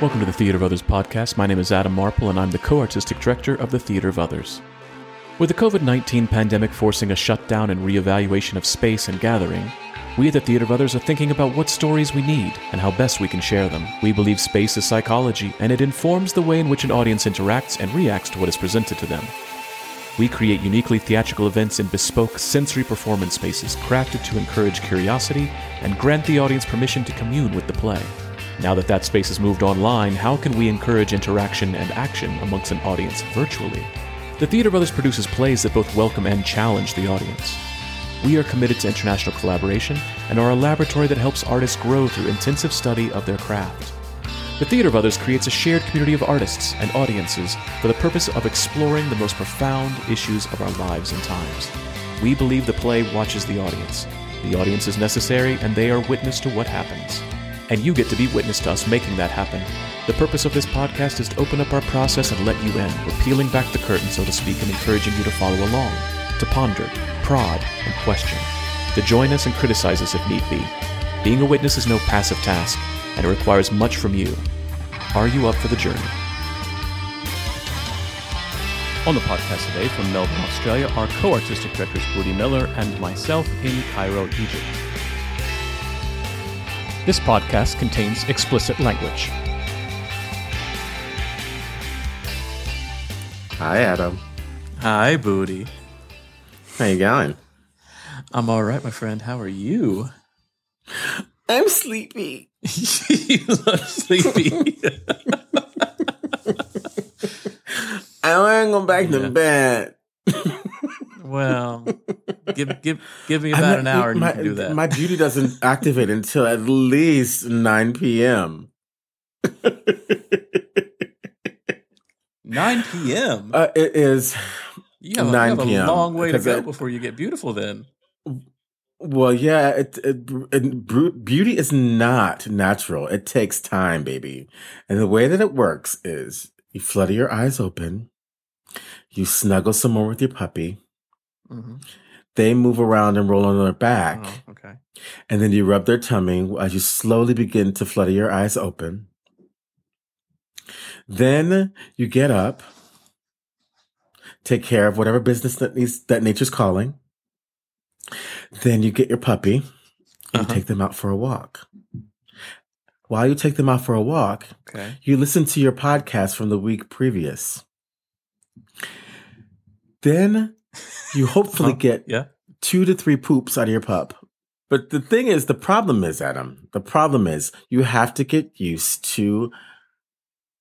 Welcome to the Theater of Others podcast. My name is Adam Marple, and I'm the co artistic director of the Theater of Others. With the COVID 19 pandemic forcing a shutdown and reevaluation of space and gathering, we at the Theater of Others are thinking about what stories we need and how best we can share them. We believe space is psychology, and it informs the way in which an audience interacts and reacts to what is presented to them. We create uniquely theatrical events in bespoke sensory performance spaces crafted to encourage curiosity and grant the audience permission to commune with the play. Now that that space has moved online, how can we encourage interaction and action amongst an audience virtually? The Theater of Others produces plays that both welcome and challenge the audience. We are committed to international collaboration and are a laboratory that helps artists grow through intensive study of their craft. The Theater of Others creates a shared community of artists and audiences for the purpose of exploring the most profound issues of our lives and times. We believe the play watches the audience. The audience is necessary, and they are witness to what happens. And you get to be witness to us making that happen. The purpose of this podcast is to open up our process and let you in. We're peeling back the curtain, so to speak, and encouraging you to follow along, to ponder, prod, and question, to join us and criticize us if need be. Being a witness is no passive task and it requires much from you. Are you up for the journey? On the podcast today from Melbourne, Australia, are co artistic directors Woody Miller and myself in Cairo, Egypt. This podcast contains explicit language. Hi, Adam. Hi, Booty. How you going? I'm all right, my friend. How are you? I'm sleepy. you look sleepy. I want to go back Yeah. to bed. well, give give give me about an hour and my, you can do that. My beauty doesn't activate until at least 9 p.m. 9 p.m. Uh, it is, you have, a- 9 you have a long way to go I- before you get beautiful. Then well, yeah, it, it, it, beauty is not natural. It takes time, baby. And the way that it works is you flutter your eyes open, you snuggle some more with your puppy, mm-hmm. they move around and roll on their back. oh, okay. And then you rub their tummy as you slowly begin to flutter your eyes open. Then you get up, take care of whatever business that needs that nature's calling. Then you get your puppy and Uh-huh. you take them out for a walk. While you take them out for a walk, Okay. you listen to your podcast from the week previous. Then you hopefully Huh? get Yeah. two to three poops out of your pup. But the thing is, the problem is, Adam, the problem is you have to get used to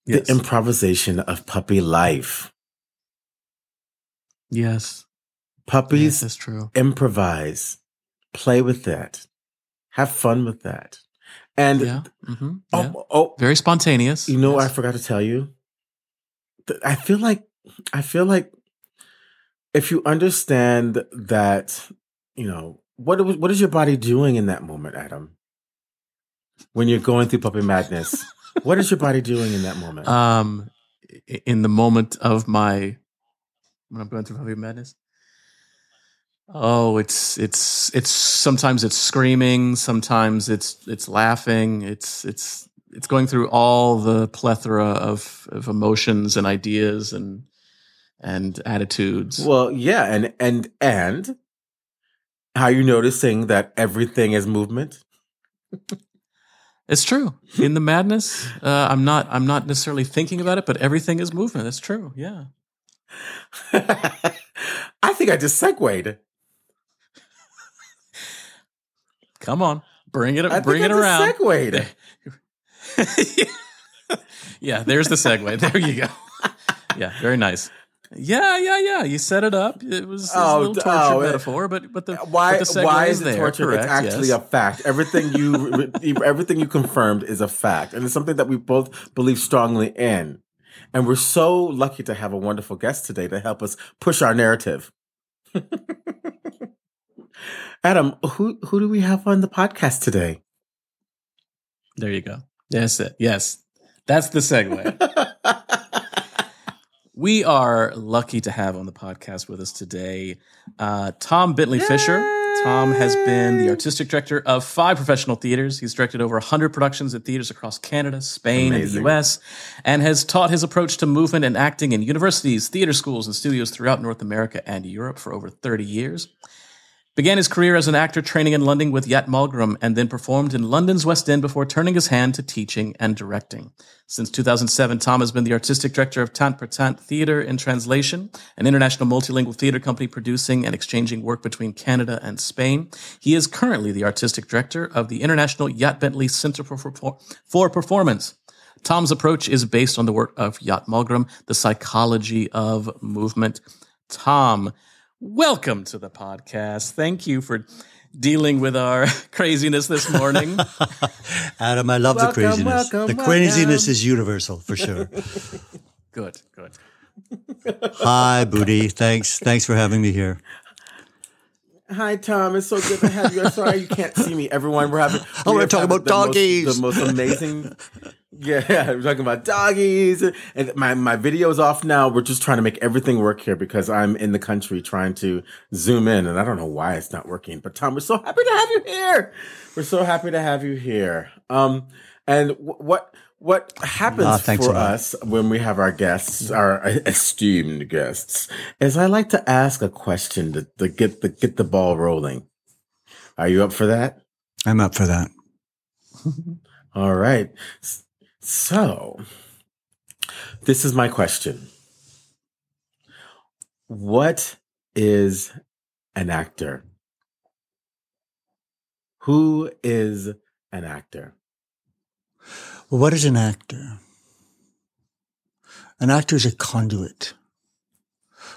Yes. the improvisation of puppy life. yes. Yes, Puppies that's true. improvise, play with that, have fun with that. And Yeah. Mm-hmm. yeah. oh, oh, Very spontaneous. you know what I forgot to tell you? I feel like, I feel like if you understand that, you know, what, what is your body doing in that moment, Adam? When you're going through puppy madness, what is your body doing in that moment? um, in the moment of my when I'm going through puppy madness. Oh, it's it's it's sometimes it's screaming, sometimes it's it's laughing, it's it's it's going through all the plethora of of emotions and ideas and and attitudes. well, yeah, and and and how you noticing that everything is movement? it's true. In the madness, uh, I'm not I'm not necessarily thinking about it, but everything is movement. That's true. Yeah. I think I just segued. Come on, bring it I bring think it I around. Just segued. yeah, there's the segue. There you go. Yeah, very nice. Yeah, yeah, yeah. You set it up. It was, Oh, a little torture oh, metaphor, but but the Why? but the Why is is it there. torture? Correct, it's actually yes. a fact. Everything you, everything you confirmed is a fact, and it's something that we both believe strongly in. And we're so lucky to have a wonderful guest today to help us push our narrative. Adam, who who do we have on the podcast today? There you go. That's it. Yes, that's the segue. we are lucky to have on the podcast with us today uh, Tom Bentley Fisher. Tom has been the artistic director of five professional theaters. He's directed over 100 productions at theaters across Canada, Spain, Amazing. and the US, and has taught his approach to movement and acting in universities, theater schools, and studios throughout North America and Europe for over 30 years. Began his career as an actor training in London with Yat Malmgren and then performed in London's West End before turning his hand to teaching and directing. Since 2007, Tom has been the artistic director of Tant per Tant Theatre in Translation, an international multilingual theatre company producing and exchanging work between Canada and Spain. He is currently the artistic director of the International Yat Bentley Center for, for, for Performance. Tom's approach is based on the work of Yat Malmgren, The Psychology of Movement. Tom, Welcome to the podcast. Thank you for dealing with our craziness this morning. Adam, I love welcome, the craziness. Welcome, the welcome. craziness is universal for sure. good, good. Hi, Booty. Thanks. Thanks for having me here. Hi, Tom. It's so good to have you. I'm sorry you can't see me. Everyone, we're having. Oh, we're talking about doggies. Most, the most amazing yeah, we're talking about doggies, and my my video is off now. We're just trying to make everything work here because I'm in the country trying to zoom in, and I don't know why it's not working. But Tom, we're so happy to have you here. We're so happy to have you here. Um, and w- what what happens oh, for us when we have our guests, our esteemed guests, is I like to ask a question to, to get the get the ball rolling. Are you up for that? I'm up for that. All right. So, this is my question. What is an actor? Who is an actor? Well, what is an actor? An actor is a conduit.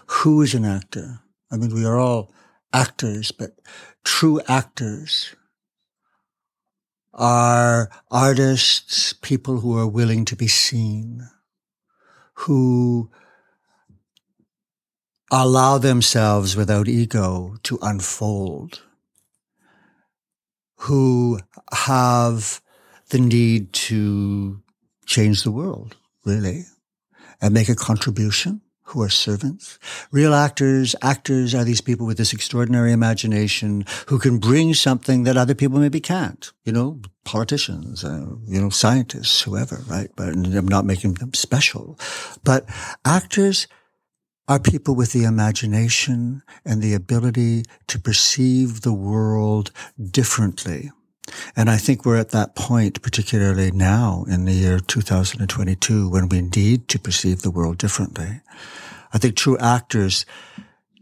Who is an actor? I mean, we are all actors, but true actors are artists, people who are willing to be seen, who allow themselves without ego to unfold, who have the need to change the world, really, and make a contribution who are servants. Real actors, actors are these people with this extraordinary imagination who can bring something that other people maybe can't. You know, politicians, uh, you know, scientists, whoever, right? But I'm not making them special. But actors are people with the imagination and the ability to perceive the world differently. And I think we're at that point, particularly now in the year 2022, when we need to perceive the world differently. I think true actors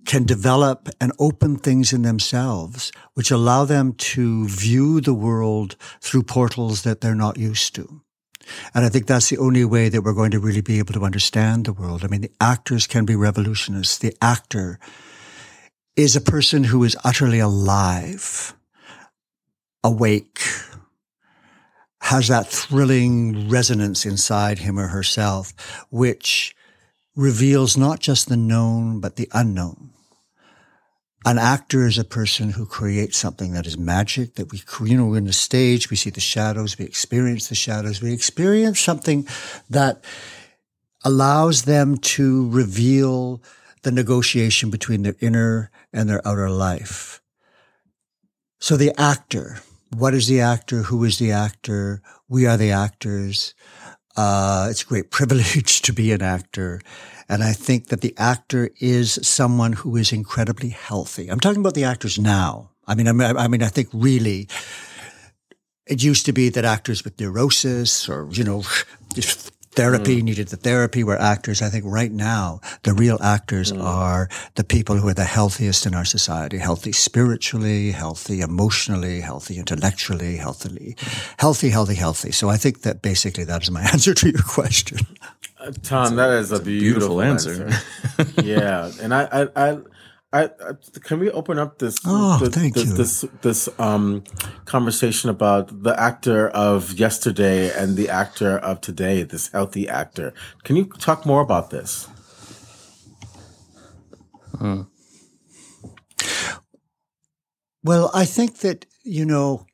can develop and open things in themselves, which allow them to view the world through portals that they're not used to. And I think that's the only way that we're going to really be able to understand the world. I mean, the actors can be revolutionists. The actor is a person who is utterly alive, awake, has that thrilling resonance inside him or herself, which reveals not just the known, but the unknown. An actor is a person who creates something that is magic, that we, you know, we're in the stage, we see the shadows, we experience the shadows, we experience something that allows them to reveal the negotiation between their inner and their outer life. So the actor, what is the actor? Who is the actor? We are the actors. Uh, it's a great privilege to be an actor. And I think that the actor is someone who is incredibly healthy. I'm talking about the actors now. I mean, I mean, I, mean, I think really it used to be that actors with neurosis or, you know, therapy mm. needed the therapy where actors, I think right now, the real actors mm. are the people who are the healthiest in our society, healthy spiritually, healthy emotionally, healthy intellectually, healthily, healthy, healthy, healthy. So I think that basically that is my answer to your question. Uh, Tom, that is a beautiful, beautiful answer. answer. yeah. And I, I, I I, I, can we open up this oh, this, thank this, you. this this um conversation about the actor of yesterday and the actor of today, this healthy actor. Can you talk more about this? Hmm. Well, I think that you know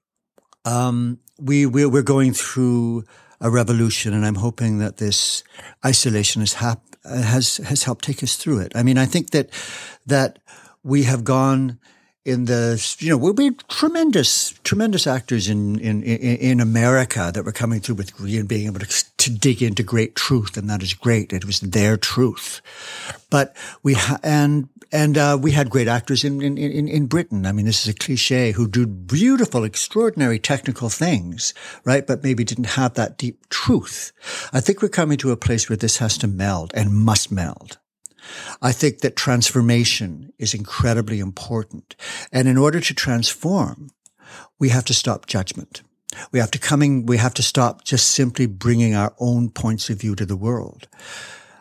um, we we're, we're going through a revolution, and I'm hoping that this isolation has hap- Uh, has has helped take us through it. I mean, I think that that we have gone in the you know we'll be tremendous tremendous actors in in in America that were coming through with and being able to, to dig into great truth and that is great it was their truth but we ha- and and uh, we had great actors in, in in in Britain I mean this is a cliche who do beautiful extraordinary technical things right but maybe didn't have that deep truth I think we're coming to a place where this has to meld and must meld I think that transformation is incredibly important. And in order to transform, we have to stop judgment. We have to coming, we have to stop just simply bringing our own points of view to the world.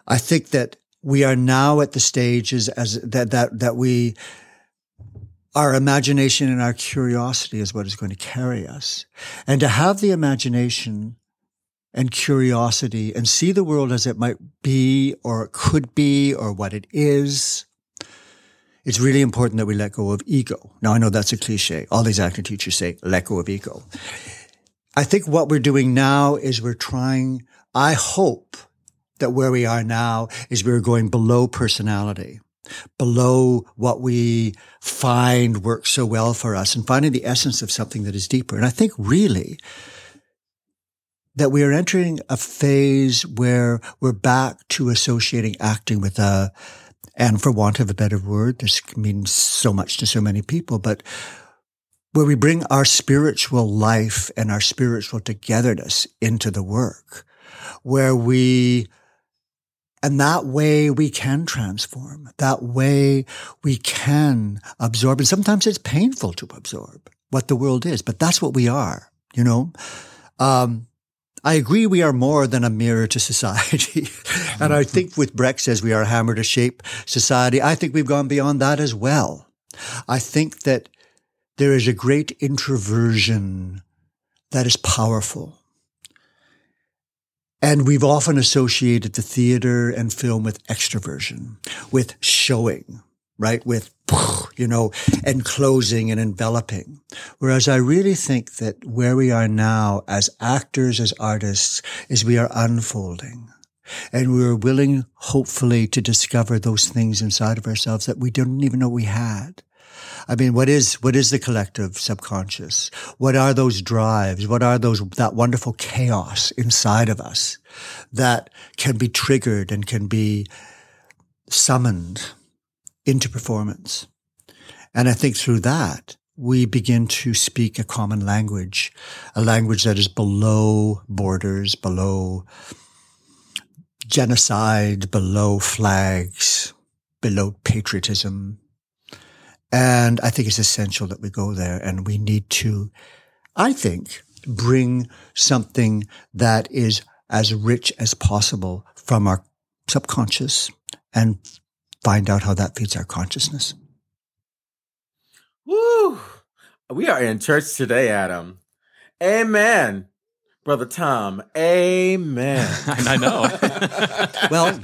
I think that we are now at the stages as that, that, that we, our imagination and our curiosity is what is going to carry us. And to have the imagination and curiosity and see the world as it might be or could be or what it is. It's really important that we let go of ego. Now I know that's a cliche. All these acting teachers say, let go of ego. I think what we're doing now is we're trying, I hope that where we are now is we're going below personality, below what we find works so well for us and finding the essence of something that is deeper. And I think really that we are entering a phase where we're back to associating acting with a, and for want of a better word, this means so much to so many people, but where we bring our spiritual life and our spiritual togetherness into the work, where we, and that way we can transform. That way we can absorb. And sometimes it's painful to absorb what the world is, but that's what we are, you know? Um, I agree we are more than a mirror to society. and I think with Brecht says we are a hammer to shape society. I think we've gone beyond that as well. I think that there is a great introversion that is powerful. And we've often associated the theater and film with extroversion, with showing, right? With, you know, enclosing and enveloping. Whereas I really think that where we are now as actors, as artists, is we are unfolding. And we are willing, hopefully, to discover those things inside of ourselves that we didn't even know we had. I mean, what is, what is the collective subconscious? What are those drives? What are those, that wonderful chaos inside of us that can be triggered and can be summoned into performance. And I think through that, we begin to speak a common language, a language that is below borders, below genocide, below flags, below patriotism. And I think it's essential that we go there and we need to, I think, bring something that is as rich as possible from our subconscious and find out how that feeds our consciousness. Woo! We are in church today, Adam. Amen. Brother Tom, amen. I know. well,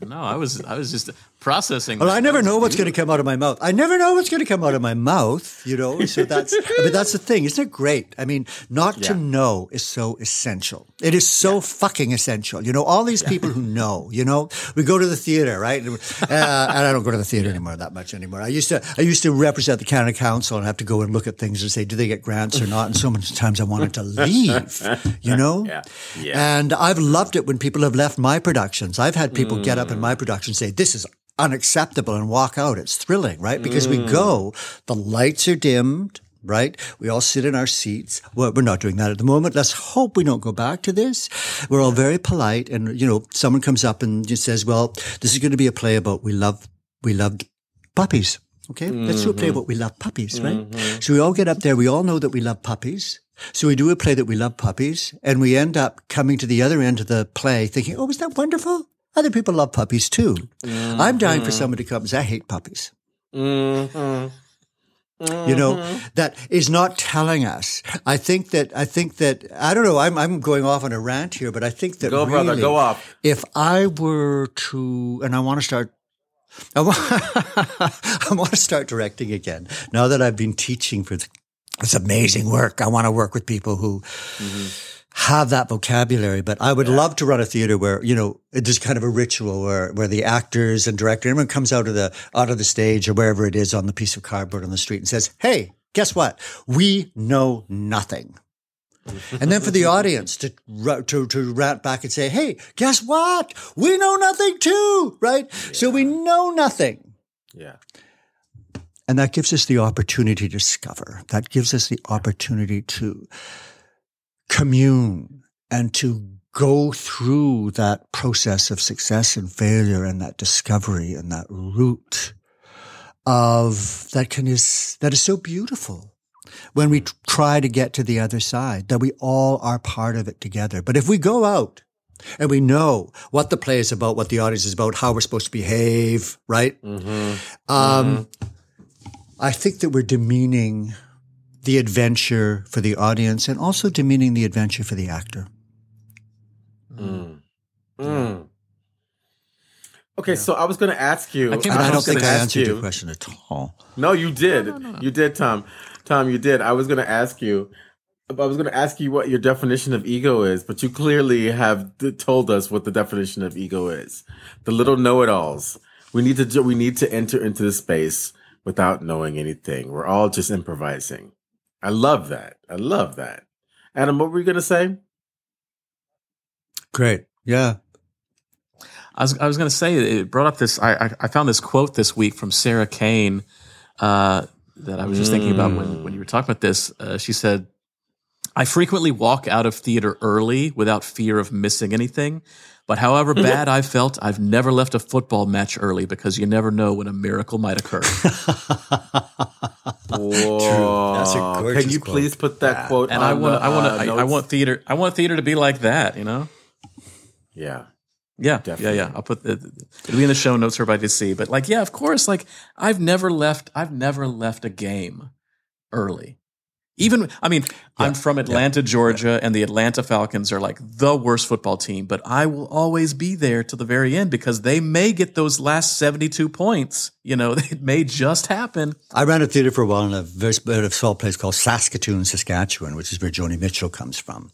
no, I was I was just processing. Well, I never know what's going to come out of my mouth. I never know what's going to come out of my mouth, you know. So that's but that's the thing. Isn't it great? I mean, not yeah. to know is so essential. It is so yeah. fucking essential. You know, all these people who know, you know, we go to the theater, right? Uh, and I don't go to the theater anymore that much anymore. I used to I used to represent the Canada Council and have to go and look at things and say, do they get grants or not? And so many times I wanted to leave, you know? Yeah. yeah. And I've loved it when people have left my productions. I've had people mm. get up in my production and say, this is unacceptable and walk out. It's thrilling, right? Because mm. we go, the lights are dimmed, right? We all sit in our seats. Well, we're not doing that at the moment. Let's hope we don't go back to this. We're all very polite. And, you know, someone comes up and just says, well, this is going to be a play about we love, we loved puppies. Okay. Mm-hmm. Let's do a play mm-hmm. about we love puppies, right? Mm-hmm. So we all get up there. We all know that we love puppies. So we do a play that we love puppies and we end up coming to the other end of the play thinking, oh, was that wonderful? Other people love puppies too. Mm-hmm. I'm dying for somebody to come and say, I hate puppies. Mm-hmm. You know, mm-hmm. that is not telling us. I think that, I think that, I don't know, I'm, I'm going off on a rant here, but I think that go, really, brother, go off. If I were to, and I want to start I want, I want to start directing again. Now that I've been teaching for this amazing work, I want to work with people who mm-hmm have that vocabulary, but I would yeah. love to run a theater where, you know, it's kind of a ritual where, where the actors and director, everyone comes out of the, out of the stage or wherever it is on the piece of cardboard on the street and says, Hey, guess what? We know nothing. and then for the audience to, to, to rat back and say, Hey, guess what? We know nothing too, right? Yeah. So we know nothing. Yeah. And that gives us the opportunity to discover. That gives us the opportunity to commune and to go through that process of success and failure and that discovery and that route of that can is that is so beautiful when we try to get to the other side that we all are part of it together but if we go out and we know what the play is about what the audience is about how we're supposed to behave right mm-hmm. Um, mm-hmm. i think that we're demeaning the adventure for the audience and also demeaning the adventure for the actor. Mm. Mm. Okay, yeah. so I was going to ask you. I, I, I don't think I answered you. your question at all. No, you did. No, no, no, you did, Tom. Tom, you did. I was going to ask you. I was going to ask you what your definition of ego is, but you clearly have told us what the definition of ego is. The little know-it-alls. We need to we need to enter into the space without knowing anything. We're all just improvising. I love that. I love that. Adam, what were you going to say? Great. Yeah. I was, I was going to say, it brought up this. I, I, found this quote this week from Sarah Kane uh, that I was just mm. thinking about when, when you were talking about this. Uh, she said, I frequently walk out of theater early without fear of missing anything. But however bad I've felt, I've never left a football match early because you never know when a miracle might occur. Whoa. That's a gorgeous Can you quote. please put that yeah. quote? And I want, the, I want, uh, I, I, want theater. I want theater to be like that. You know? Yeah. Yeah, Definitely. yeah, yeah. I'll put the, it'll be in the show notes for everybody to see. But like, yeah, of course. Like, I've never left. I've never left a game early. Even, I mean, yeah. I'm from Atlanta, yeah. Georgia, yeah. and the Atlanta Falcons are like the worst football team, but I will always be there to the very end because they may get those last 72 points. You know, it may just happen. I ran a theater for a while in a very small place called Saskatoon, Saskatchewan, which is where Joni Mitchell comes from.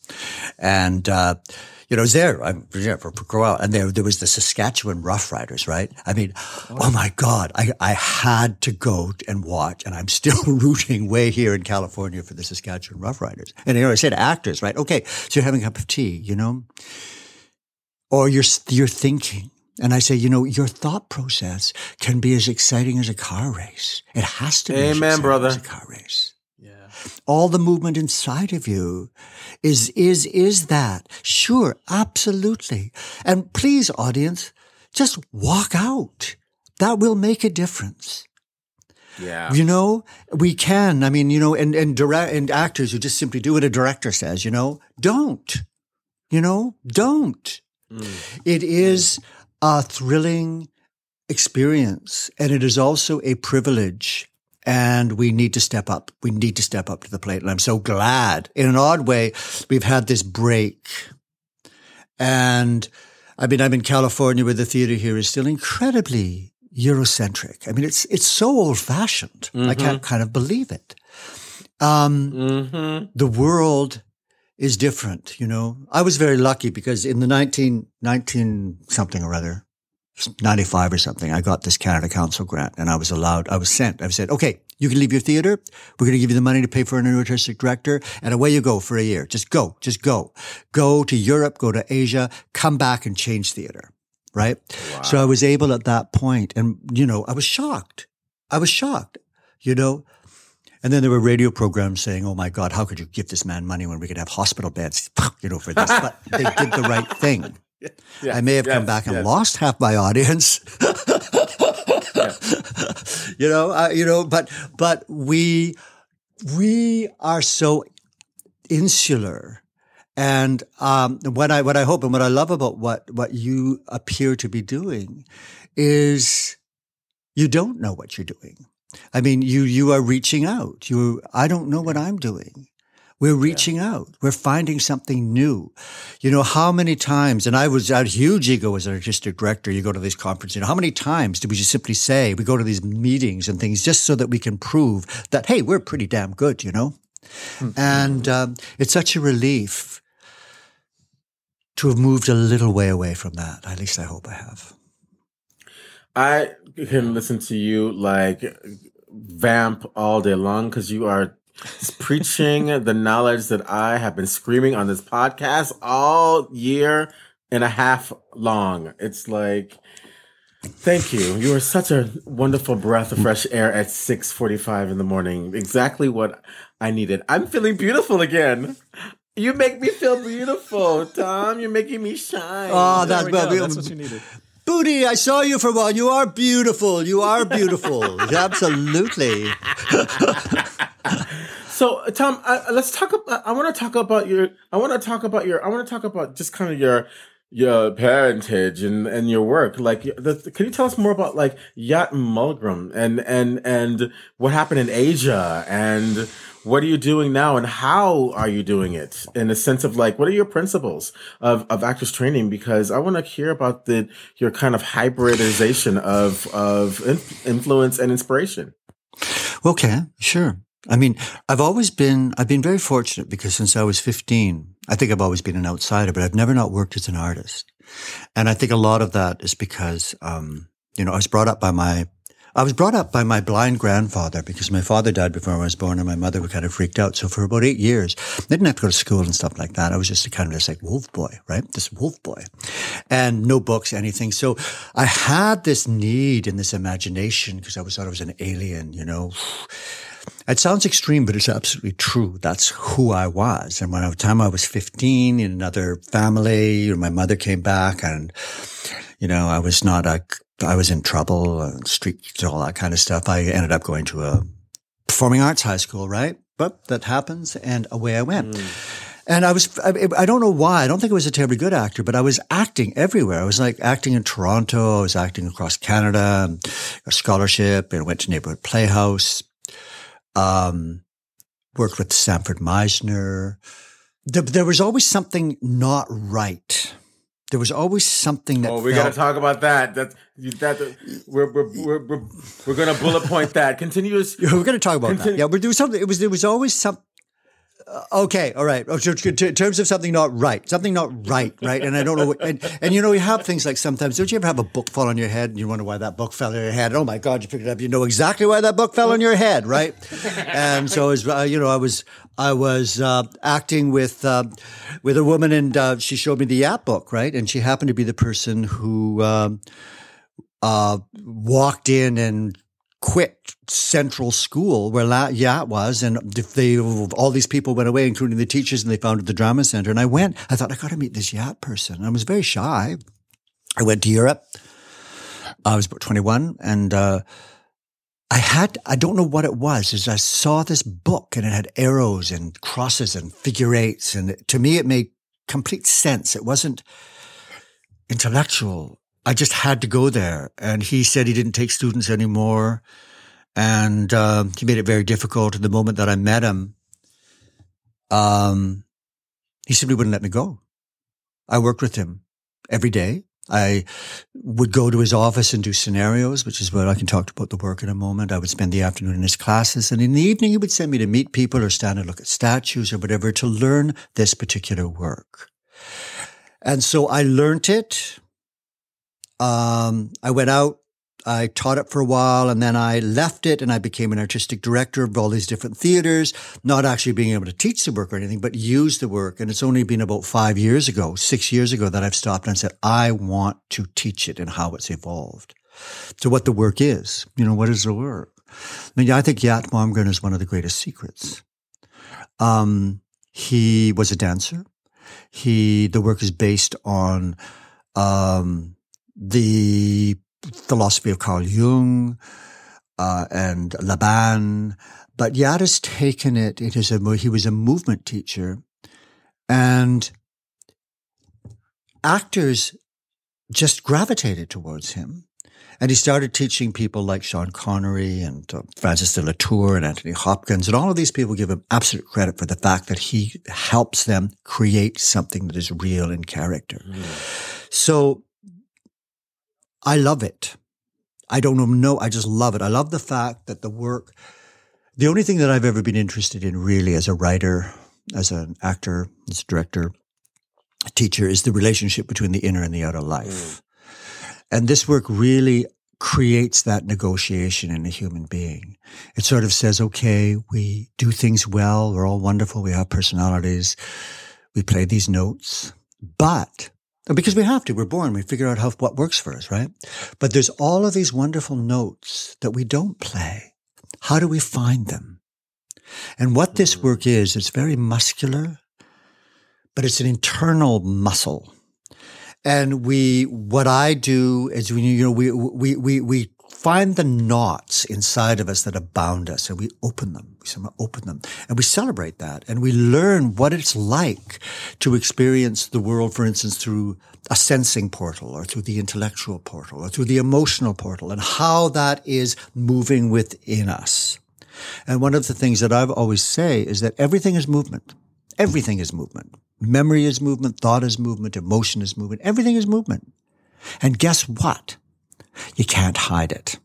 And, uh, you know, I was there. I yeah, for, for out, and there there was the Saskatchewan Roughriders, right? I mean, oh, oh my God, I I had to go and watch, and I'm still rooting way here in California for the Saskatchewan Roughriders. And you know, I said actors, right? Okay, so you're having a cup of tea, you know, or you're you're thinking. And I say, you know, your thought process can be as exciting as a car race. It has to be Amen, brother. as a car race all the movement inside of you is, is, is that. Sure, absolutely. And please, audience, just walk out. That will make a difference. Yeah. You know, we can. I mean, you know, and, and direct, and actors who just simply do what a director says, you know, don't, you know, don't. Mm. It is a thrilling experience and it is also a privilege and we need to step up. We need to step up to the plate. And I'm so glad in an odd way, we've had this break. And I mean, I'm in California where the theater here is still incredibly Eurocentric. I mean, it's, it's so old fashioned. Mm-hmm. I can't kind of believe it. Um, mm-hmm. the world is different, you know. I was very lucky because in the 19, 19 something or other, 95 or something, I got this Canada Council grant and I was allowed, I was sent, I said, okay, you can leave your theater. We're going to give you the money to pay for an artistic director and away you go for a year. Just go, just go, go to Europe, go to Asia, come back and change theater. Right. Wow. So I was able at that point and, you know, I was shocked. I was shocked, you know, and then there were radio programs saying, "Oh my God, how could you give this man money when we could have hospital beds?" You know, for this, but they did the right thing. Yes, I may have come back and lost half my audience. you know, uh, you know, but but we we are so insular. And um, what I what I hope and what I love about what what you appear to be doing is you don't know what you're doing. I mean, you you are reaching out. You I don't know what I'm doing. We're reaching yeah. out. We're finding something new. You know, how many times, and I was a huge ego as an artistic director, you go to these conferences, you know, how many times do we just simply say, we go to these meetings and things just so that we can prove that, hey, we're pretty damn good, you know? Mm-hmm. And um, it's such a relief to have moved a little way away from that. At least I hope I have. I can listen to you like vamp all day long because you are preaching the knowledge that I have been screaming on this podcast all year and a half long. It's like, thank you. You are such a wonderful breath of fresh air at 6:45 in the morning. Exactly what I needed. I'm feeling beautiful again. You make me feel beautiful, Tom. You're making me shine. Oh, that's, There we. That's what you needed. Booty, I saw you for a while. You are beautiful. You are beautiful. Absolutely. So, Tom, uh, let's talk. About, I want to talk about your. I want to talk about your. I want to talk about just kind of your your parentage and and your work. Like, the, can you tell us more about like Yat Malmgren and and and what happened in Asia and what are you doing now and how are you doing it in a sense of like what are your principles of of actors training? Because I want to hear about the your kind of hybridization of of influence and inspiration. Okay, sure. I mean, I've always been, I've been very fortunate because since I was 15, I think I've always been an outsider, but I've never not worked as an artist. And I think a lot of that is because, um, you know, I was brought up by my, I was brought up by my blind grandfather because my father died before I was born and my mother was kind of freaked out. So for about eight years, I didn't have to go to school and stuff like that. I was just a kind of just like wolf boy, right? This wolf boy and no books, anything. So I had this need and this imagination because I was thought I was an alien, you know. It sounds extreme, but it's absolutely true. That's who I was. And when the time I was 15 in another family, my mother came back and, you know, I was not a, I was in trouble, uh, streets, all that kind of stuff. I ended up going to a performing arts high school, right? But that happens and away I went. Mm. And I was, I, I, don't know why. I don't think I was a terribly good actor, but I was acting everywhere. I was like acting in Toronto. I was acting across Canada, a scholarship and went to neighborhood playhouse um, worked with Sanford Meisner. There, there, was always something not right. There was always something that. Oh, we got to talk about that. That that we're we're we're we're, we're going to bullet point that. Continuous. We're going to talk about continu- that. Yeah, we're doing something. It was there was always some uh, okay, all right. Oh, in terms of something not right, something not right, right? And I don't know. What, and, and you know, you have things like sometimes. Don't you ever have a book fall on your head and you wonder why that book fell on your head? Oh my God, you picked it up. You know exactly why that book fell on your head, right? and so, as uh, you know, I was I was uh, acting with uh, with a woman, and uh, she showed me the Yat book, right? And she happened to be the person who um, uh, walked in and quit central school where La- Yat was, and they all these people went away, including the teachers, and they founded the drama center. And I went. I thought I got to meet this Yat person. And I was very shy. I went to Europe. I was about twenty one, and uh, I had I don't know what it was. Is I saw this book, and it had arrows and crosses and figure eights, and to me it made complete sense. It wasn't intellectual I just had to go there. And he said he didn't take students anymore. And uh, he made it very difficult. And the moment that I met him, um, he simply wouldn't let me go. I worked with him every day. I would go to his office and do scenarios, which is where I can talk about the work in a moment. I would spend the afternoon in his classes. And in the evening, he would send me to meet people or stand and look at statues or whatever to learn this particular work. And so I learned it. Um, I went out, I taught it for a while, and then I left it and I became an artistic director of all these different theaters, not actually being able to teach the work or anything, but use the work. And it's only been about five years ago, six years ago that I've stopped and said, I want to teach it and how it's evolved. So what the work is, you know, what is the work? I mean, I think Yat Malmgren is one of the greatest secrets. Um, he was a dancer. He, the work is based on, um, the philosophy of Carl Jung uh, and Laban, but Yat has taken it. It is a he was a movement teacher, and actors just gravitated towards him. And he started teaching people like Sean Connery and uh, Frances de la Tour and Anthony Hopkins. And all of these people give him absolute credit for the fact that he helps them create something that is real in character. Mm. So I love it. I don't know. I just love it. I love the fact that the work, the only thing that I've ever been interested in really as a writer, as an actor, as a director, teacher is the relationship between the inner and the outer life. Mm. And this work really creates that negotiation in a human being. It sort of says, okay, we do things well. We're all wonderful. We have personalities. We play these notes, but because we have to, we're born, we figure out how, what works for us, right? But there's all of these wonderful notes that we don't play. How do we find them? And what this hmm. work is, it's very muscular, but it's an internal muscle. And we, what I do is, we, you know, we, we, we, we find the knots inside of us that have bound us and we open them. We somehow open them and we celebrate that and we learn what it's like to experience the world, for instance, through a sensing portal or through the intellectual portal or through the emotional portal and how that is moving within us. And one of the things that I've always say is that everything is movement. Everything is movement. Memory is movement. Thought is movement. Emotion is movement. Everything is movement. And guess what? You can't hide it.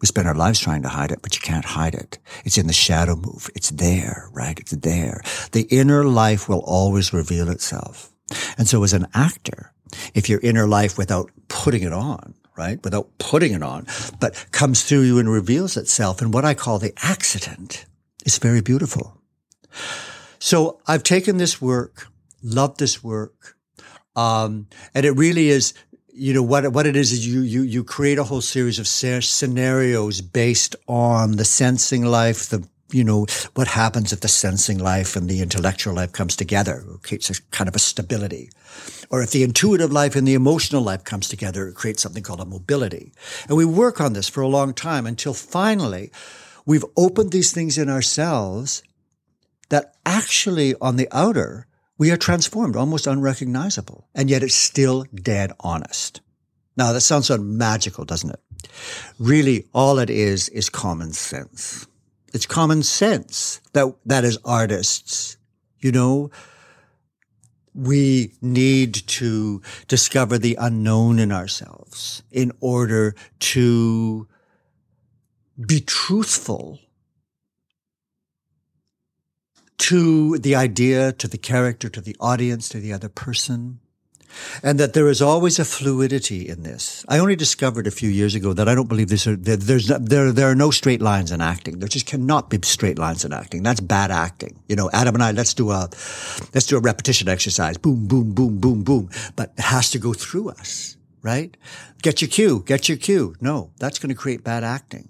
We spend our lives trying to hide it, but you can't hide it. It's in the shadow move. It's there, right? It's there. The inner life will always reveal itself. And so as an actor, if your inner life without putting it on, right? Without putting it on, but comes through you and reveals itself in what I call the accident, it's very beautiful. So I've taken this work, loved this work, um, and it really is you know what what it is is you you you create a whole series of scenarios based on the sensing life the you know what happens if the sensing life and the intellectual life comes together it creates a kind of a stability. Or if the intuitive life and the emotional life comes together it creates something called a mobility. And we work on this for a long time until finally we've opened these things in ourselves that actually on the outer we are transformed, almost unrecognizable, and yet it's still dead honest. Now that sounds so magical, doesn't it? Really, all it is is common sense. It's common sense that, that as artists, you know, we need to discover the unknown in ourselves in order to be truthful to the idea, to the character, to the audience, to the other person. And that there is always a fluidity in this. I only discovered a few years ago that I don't believe this. There's there there are no straight lines in acting. There just cannot be straight lines in acting. That's bad acting. You know, Adam and I let's do a let's do a repetition exercise. Boom, boom, boom, boom, boom. But it has to go through us, right? Get your cue. Get your cue. No, that's going to create bad acting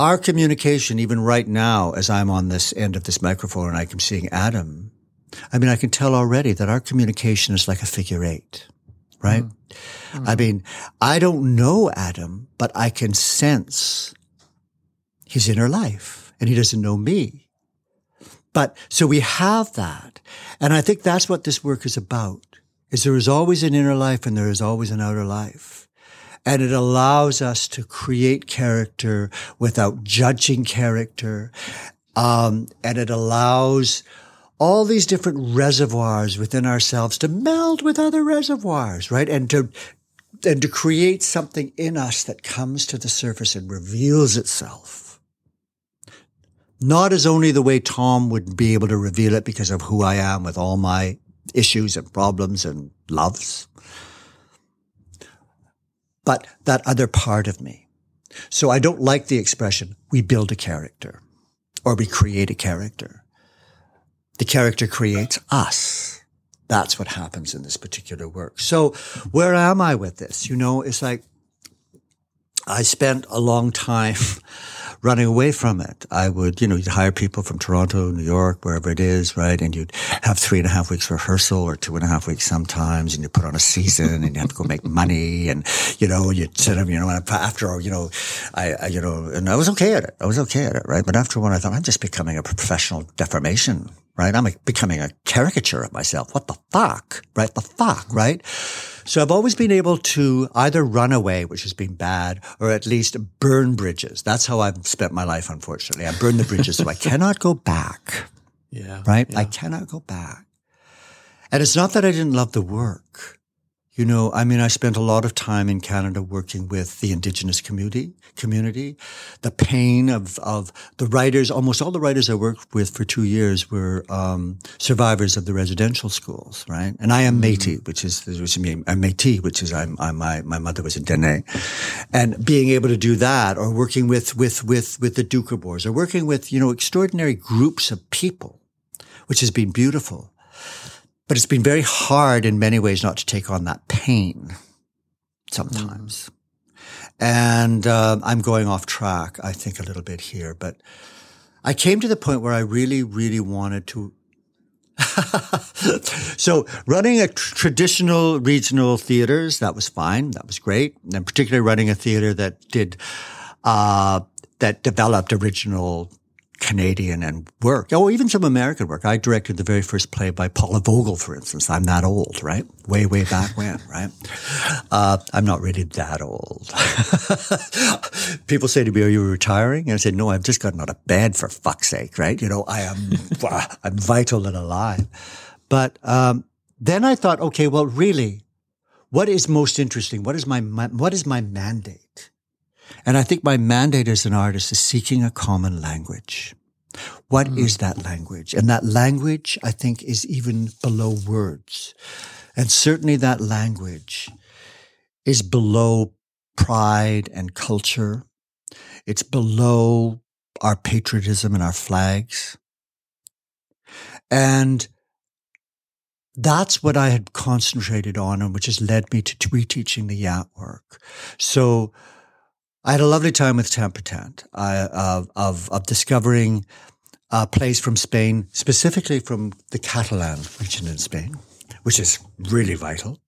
our communication, even right now, as I'm on this end of this microphone and I'm seeing Adam, I mean, I can tell already that our communication is like a figure eight, right? Mm-hmm. I mean, I don't know Adam, but I can sense his inner life and he doesn't know me. But so we have that. And I think that's what this work is about is there is always an inner life and there is always an outer life. And it allows us to create character without judging character. Um, and it allows all these different reservoirs within ourselves to meld with other reservoirs, right? And to, and to create something in us that comes to the surface and reveals itself. Not as only the way Tom would be able to reveal it because of who I am with all my issues and problems and loves, but that other part of me. So I don't like the expression, we build a character or we create a character. The character creates us. That's what happens in this particular work. So where am I with this? You know, it's like I spent a long time running away from it. I would, you know, you'd hire people from Toronto, New York, wherever it is, right? And you'd have three and a half weeks rehearsal or two and a half weeks sometimes, and you put on a season and you have to go make money and, you know, you'd sit up, you know, after, you know, I, I, you know, and I was okay at it. I was okay at it, right? But after one, I thought, I'm just becoming a professional deformation, right? I'm becoming a caricature of myself. What the fuck, right? The fuck, right? So I've always been able to either run away, which has been bad, or at least burn bridges. That's how I've spent my life, unfortunately. I burn the bridges so I cannot go back. Yeah. Right? Yeah. I cannot go back. And it's not that I didn't love the work. You know, I mean, I spent a lot of time in Canada working with the Indigenous community, community, the pain of, of the writers, almost all the writers I worked with for two years were, um, survivors of the residential schools, right? And I am mm-hmm. Métis, which is, which mean, I'm Métis, which is, I'm, I'm, my, my mother was a Dene. And being able to do that or working with, with, with, with the Doukhobors or working with, you know, extraordinary groups of people, which has been beautiful. But it's been very hard in many ways not to take on that pain sometimes. Mm. And uh, I'm going off track, I think, a little bit here. But I came to the point where I really, really wanted to. so running a tr- traditional regional theaters, that was fine. That was great. And particularly running a theater that did, uh, that developed original Canadian and work. Oh, even some American work. I directed the very first play by Paula Vogel, for instance. I'm that old, right? Way, way back when, right? Uh, I'm not really that old. People say to me, are you retiring? And I said, no, I've just gotten out of bed for fuck's sake, right? You know, I am, I'm vital and alive. But, um, then I thought, okay, well, really, what is most interesting? What is my, my what is my mandate? And I think my mandate as an artist is seeking a common language. What mm. is that language? And that language, I think, is even below words. And certainly that language is below pride and culture. It's below our patriotism and our flags. And that's what I had concentrated on and which has led me to reteaching the Yat work. So I had a lovely time with Tempertant uh, of, of, of discovering uh, plays from Spain, specifically from the Catalan region in Spain, which is really vital.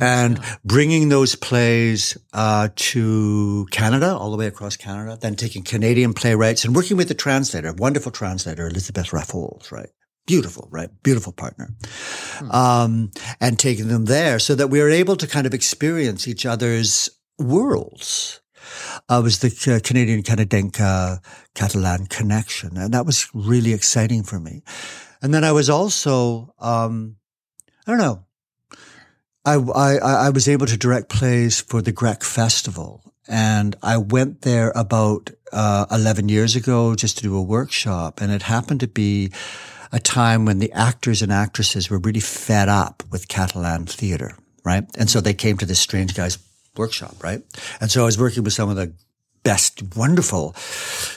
and bringing those plays uh, to Canada, all the way across Canada, then taking Canadian playwrights and working with the translator, wonderful translator, Elizabeth Rafols, right? Beautiful, right? Beautiful partner. Hmm. Um, and taking them there so that we are able to kind of experience each other's worlds uh, was the Canadian Canadenka Catalan connection. And that was really exciting for me. And then I was also, um, I don't know, I, I, I was able to direct plays for the Grec Festival. And I went there about uh, 11 years ago just to do a workshop. And it happened to be a time when the actors and actresses were really fed up with Catalan theater, right? And so they came to this strange guy's workshop, right? And so I was working with some of the best, wonderful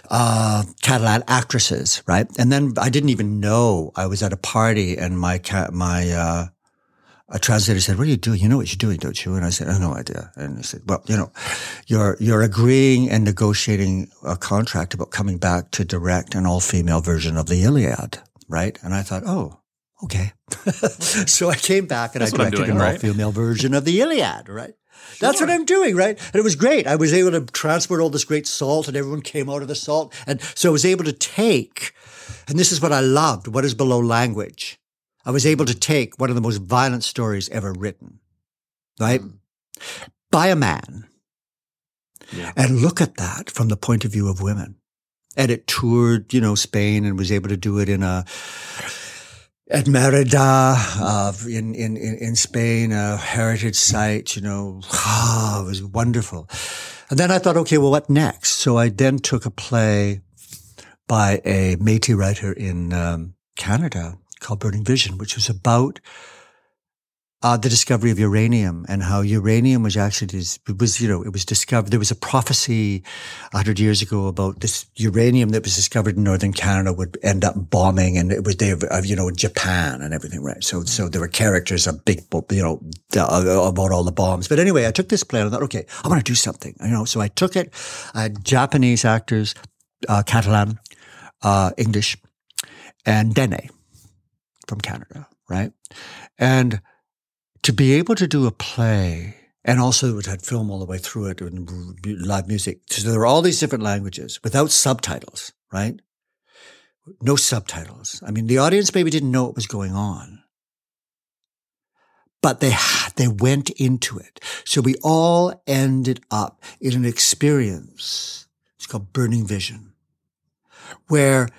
uh, Catalan actresses, right? And then I didn't even know I was at a party, and my cat, my uh, a translator said, "What are you doing? You know what you're doing, don't you?" And I said, "I have no idea." And he said, "Well, you know, you're you're agreeing and negotiating a contract about coming back to direct an all-female version of the Iliad, right?" And I thought, "Oh." Okay. so I came back and That's I directed doing, an right? all-female version of the Iliad, right? Sure. That's what I'm doing, right? And it was great. I was able to transport all this great salt and everyone came out of the salt. And so I was able to take, and this is what I loved, what is below language. I was able to take one of the most violent stories ever written, right? Mm. By a man. Yeah. And look at that from the point of view of women. And it toured, you know, Spain and was able to do it in a, at Merida uh, in, in, in Spain, a heritage site, you know, ah, it was wonderful. And then I thought, okay, well, what next? So I then took a play by a Métis writer in um, Canada called Burning Vision, which was about uh, the discovery of uranium and how uranium was actually was you know it was discovered there was a prophecy hundred years ago about this uranium that was discovered in northern Canada would end up bombing and it was they uh, you know Japan and everything right? So so there were characters of big you know about all the bombs. But anyway I took this plan and thought okay I want to do something you know? So I took it. I had Japanese actors uh, Catalan uh, English and Dene from Canada right? And to be able to do a play and also it had film all the way through it and live music. So there were all these different languages without subtitles, right? No subtitles. I mean, the audience maybe didn't know what was going on, but they they went into it. So we all ended up in an experience. It's called Burning Vision, where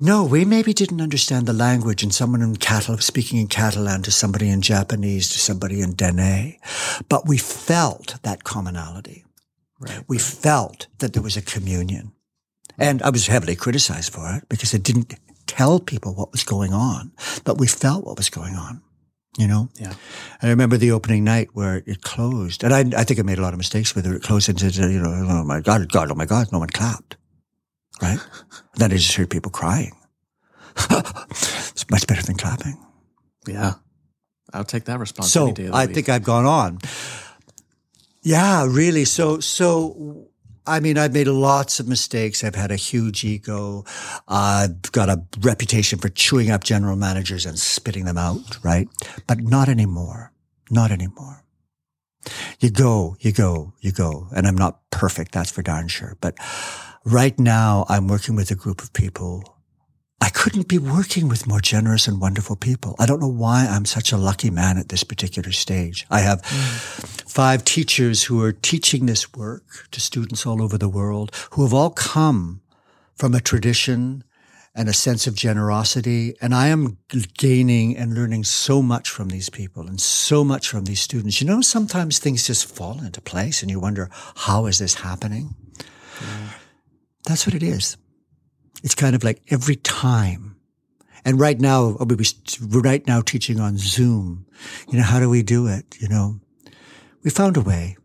no, we maybe didn't understand the language and someone in Catalan, speaking in Catalan to somebody in Japanese to somebody in Dene, but we felt that commonality. Right. We felt that there was a communion. And I was heavily criticized for it because it didn't tell people what was going on, but we felt what was going on, you know? Yeah. And I remember the opening night where it closed. And I, I think I made a lot of mistakes with it. It closed into, you know, oh my God, God, oh my God, no one clapped. Right? then I just heard people crying. it's much better than clapping. Yeah. I'll take that responsibility. So day of the I week. think I've gone on. Yeah, really. So, so, I mean, I've made lots of mistakes. I've had a huge ego. I've got a reputation for chewing up general managers and spitting them out, right? But not anymore. Not anymore. You go, you go, you go. And I'm not perfect. That's for darn sure. But right now I'm working with a group of people I couldn't be working with more generous and wonderful people. I don't know why I'm such a lucky man at this particular stage. I have mm. five teachers who are teaching this work to students all over the world who have all come from a tradition and a sense of generosity. And I am gaining and learning so much from these people and so much from these students. You know, sometimes things just fall into place and you wonder, how is this happening? That's what it is. It's kind of like every time. And right now, we we're right now teaching on Zoom. You know, how do we do it? You know, we found a way.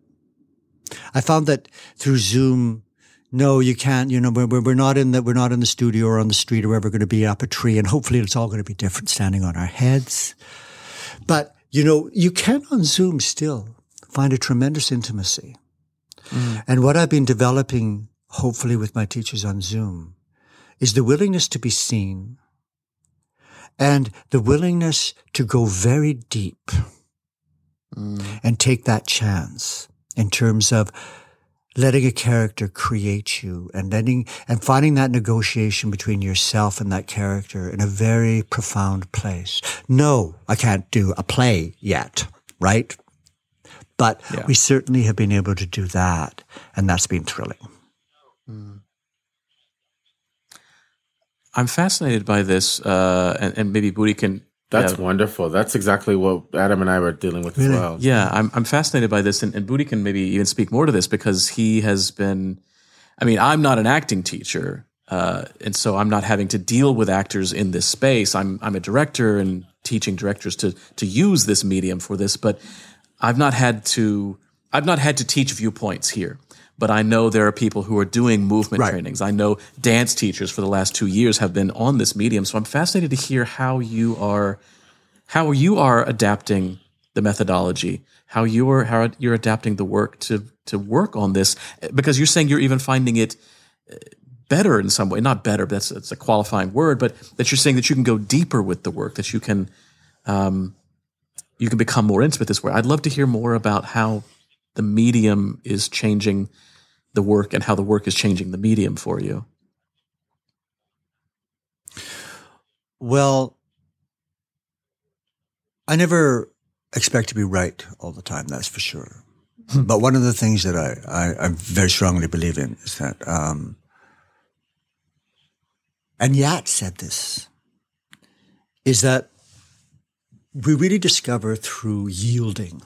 I found that through Zoom, no, you can't, you know, we're, we're not in the, we're not in the studio or on the street or we're ever going to be up a tree and hopefully it's all going to be different standing on our heads. But, you know, you can on Zoom still find a tremendous intimacy. Mm. And what I've been developing, hopefully with my teachers on Zoom, is the willingness to be seen and the willingness to go very deep mm. and take that chance in terms of letting a character create you and letting and finding that negotiation between yourself and that character in a very profound place. No, I can't do a play yet, right? But yeah. we certainly have been able to do that, and that's been thrilling. Mm. I'm fascinated by this, uh, and, and, maybe Budi can. That's yeah. wonderful. That's exactly what Adam and I were dealing with really? as well. Yeah, I'm, I'm fascinated by this, and, and Budi can maybe even speak more to this because he has been. I mean, I'm not an acting teacher, uh, and so I'm not having to deal with actors in this space. I'm I'm a director and teaching directors to to use this medium for this, but I've not had to I've not had to teach viewpoints here but I know there are people who are doing movement right. trainings. I know dance teachers for the last two years have been on this medium. So I'm fascinated to hear how you are, how you are adapting the methodology, how you're how you're adapting the work to to work on this, because you're saying you're even finding it uh, better in some way. Not better, that's that's a qualifying word, but that you're saying that you can go deeper with the work, that you can. Um, you can become more intimate this way. I'd love to hear more about how the medium is changing the work and how the work is changing the medium for you? Well, I never expect to be right all the time, that's for sure. Hmm. but one of the things that I, I, I, very strongly believe in is that, um, and Yat said this, is that we really discover through yielding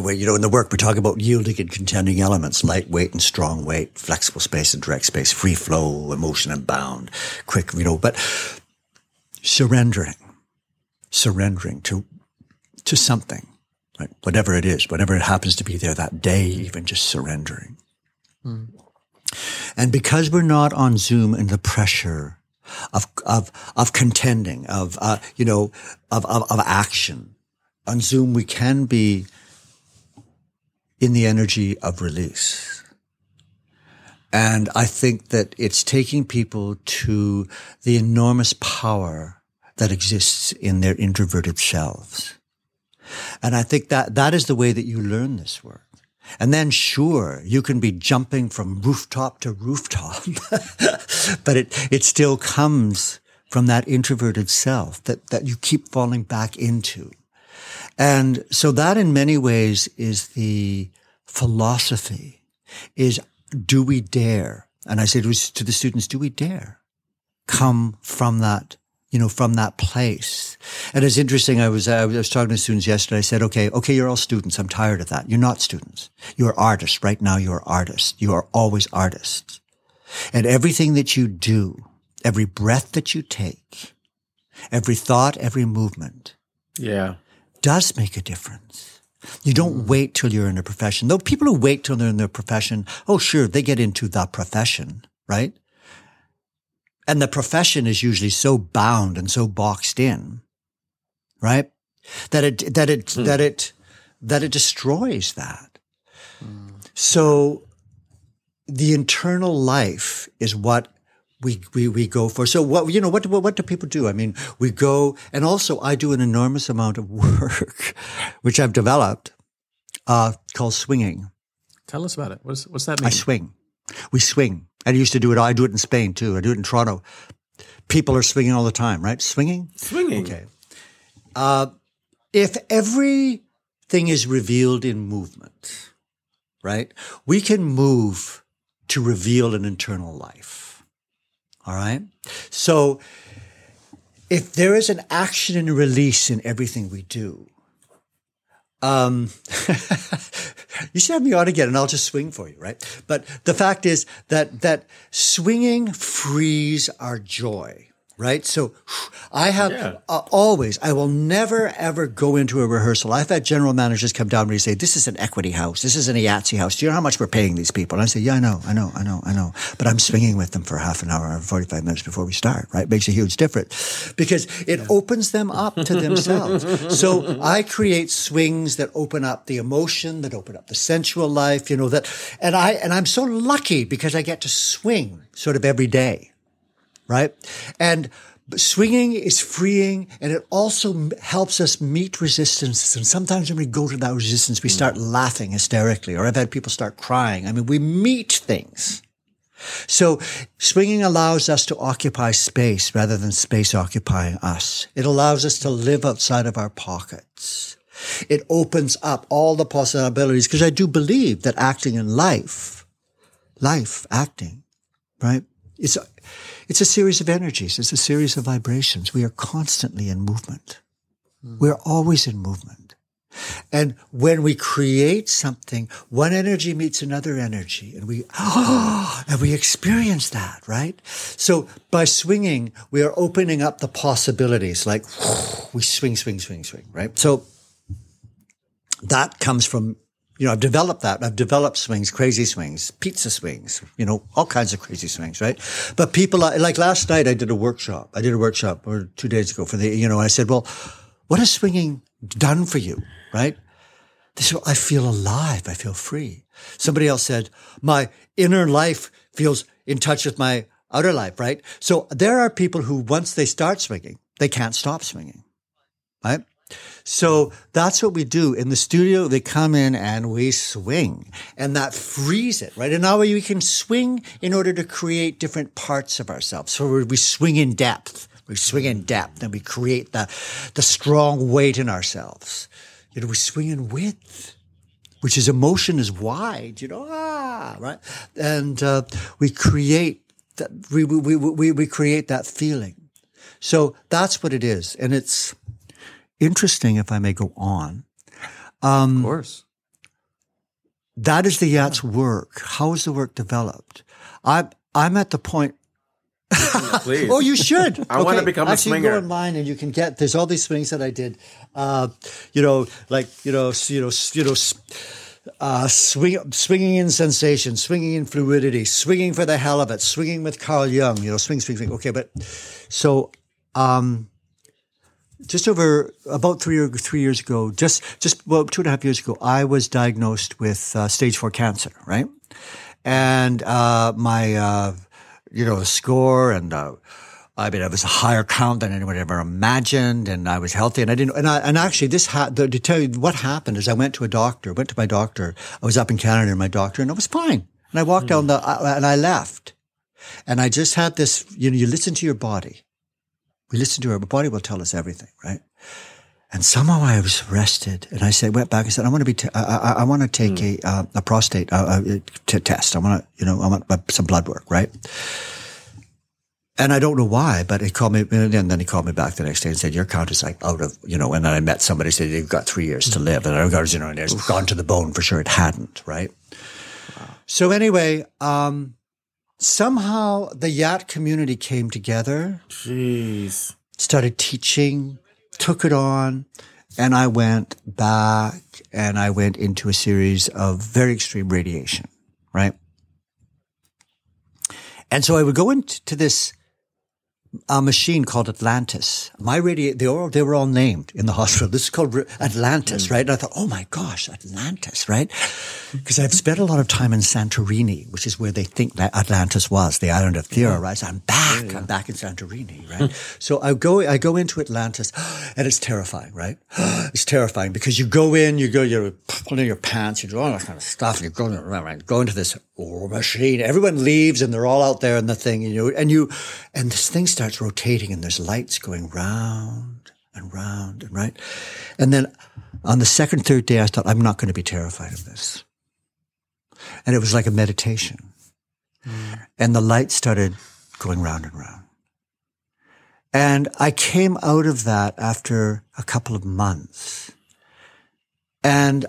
where, you know, in the work, we talk about yielding and contending elements, lightweight and strong weight, flexible space and direct space, free flow, emotion and bound, quick, you know, but surrendering, surrendering to, to something, right? Whatever it is, whatever it happens to be there that day, even just surrendering. Mm. And because we're not on Zoom in the pressure of, of, of contending, of, uh, you know, of, of, of action, on Zoom, we can be in the energy of release. And I think that it's taking people to the enormous power that exists in their introverted selves. And I think that that is the way that you learn this work. And then sure, you can be jumping from rooftop to rooftop, but it, it still comes from that introverted self that, that you keep falling back into. And so that in many ways is the philosophy is do we dare? And I say to the students, do we dare? come from that, you know, from that place. And it's interesting. I was, I was talking to students yesterday. I said, okay, okay, you're all students. I'm tired of that. You're not students. You're artists. Right now, you're artists. You are always artists. And everything that you do, every breath that you take, every thought, every movement. Yeah. Does make a difference. You don't wait till you're in a profession. Though people who wait till they're in their profession, oh, sure, they get into the profession, right? And the profession is usually so bound and so boxed in, right? That it, that it, mm. that it, that it destroys that. Mm. So the internal life is what we, we, we go for. So what, you know, what, what, what do people do? I mean, we go, and also I do an enormous amount of work, which I've developed, uh, called swinging. Tell us about it. What's, what's that mean? I swing. We swing. I used to do it. I do it in Spain too. I do it in Toronto. People are swinging all the time, right? Swinging? Swinging. Okay. Uh, if everything is revealed in movement, right? We can move to reveal an internal life. All right. So if there is an action and release in everything we do, um, you should have me on again and I'll just swing for you, right? But the fact is that, that swinging frees our joy right? So I have yeah. uh, always, I will never ever go into a rehearsal. I've had general managers come down to me and say, this is an equity house. This is an IATSE house. Do you know how much we're paying these people? And I say, yeah, I know, I know, I know, I know. But I'm swinging with them for half an hour or 45 minutes before we start, right? Makes a huge difference because it yeah. opens them up to themselves. so I create swings that open up the emotion, that open up the sensual life, you know, that, and I, and I'm so lucky because I get to swing sort of every day right? And swinging is freeing and it also helps us meet resistance. And sometimes when we go to that resistance, we start mm. laughing hysterically, or I've had people start crying. I mean, we meet things. So swinging allows us to occupy space rather than space occupying us. It allows us to live outside of our pockets. It opens up all the possibilities because I do believe that acting in life, life, acting, right? It's it's a series of energies. It's a series of vibrations. We are constantly in movement. Mm. We're always in movement. And when we create something, one energy meets another energy and we, oh, and we experience that, right? So by swinging, we are opening up the possibilities like we swing, swing, swing, swing, right? So that comes from you know, I've developed that. I've developed swings, crazy swings, pizza swings, you know, all kinds of crazy swings, right? But people like last night, I did a workshop. I did a workshop or two days ago for the, you know, I said, well, what has swinging done for you, right? They said, well, I feel alive. I feel free. Somebody else said, my inner life feels in touch with my outer life, right? So there are people who, once they start swinging, they can't stop swinging, right? So that's what we do in the studio. They come in and we swing and that frees it, right? And now we can swing in order to create different parts of ourselves. So we swing in depth. We swing in depth and we create the, the strong weight in ourselves. You know, we swing in width, which is emotion is wide, you know, ah, right? And, uh, we create that, we, we, we, we create that feeling. So that's what it is. And it's, interesting, if I may go on. Um, of course. That is the IATSE work. How is the work developed? I'm I'm at the point. Please. oh, you should. I okay. want to become Actually, a swinger. You go online and you can get. There's all these swings that I did. Uh, you know, like you know, you know, you know. Uh, swing, swinging in sensation, swinging in fluidity, swinging for the hell of it, swinging with Carl Jung, you know, swing, swing, swing. Okay, but so um, just over about three or three years ago, just just well two and a half years ago, I was diagnosed with uh, stage four cancer, right? And uh, my uh, you know score and uh, I mean it was a higher count than anyone ever imagined, and I was healthy, and I didn't. And I, and actually, this ha- the, to tell you what happened is I went to a doctor, went to my doctor. I was up in Canada, and my doctor, and I was fine. And I walked mm. down the uh, and I left, and I just had this. You know, you listen to your body we listen to our body will tell us everything, right? And somehow I was rested, and I said, went back and said, I want to be, t- I, I, I want to take mm. a uh, a prostate uh, uh, t- test. I want to, you know, I want some blood work, right? and I don't know why, but he called me, and then he called me back the next day and said, "Your count is like out of, you know." And then I met somebody said you've got three years to live, and I got, you know, and it's gone to the bone for sure. It hadn't, right? So anyway, um, somehow the Yat community came together, Jeez. started teaching, took it on, and I went back and I went into a series of very extreme radiation, right? And so I would go into this a machine called Atlantis. My radio, they were, they were all named in the hospital. This is called Atlantis, right? And I thought, oh my gosh, Atlantis, right? Because I've spent a lot of time in Santorini, which is where they think that Atlantis was, the island of Thera, right? So I'm back. Yeah, yeah. I'm back in Santorini, right? so I go, I go into Atlantis and it's terrifying, right? it's terrifying because you go in, you go, you're pulling your pants, you do all that kind of stuff, and around, right? Go into this machine. Everyone leaves and they're all out there in the thing, you know, and you, and this thing starts starts rotating and there's lights going round and round and right. And then on the second, third day, I thought, I'm not going to be terrified of this. And it was like a meditation. Mm. And the light started going round and round. And I came out of that after a couple of months. And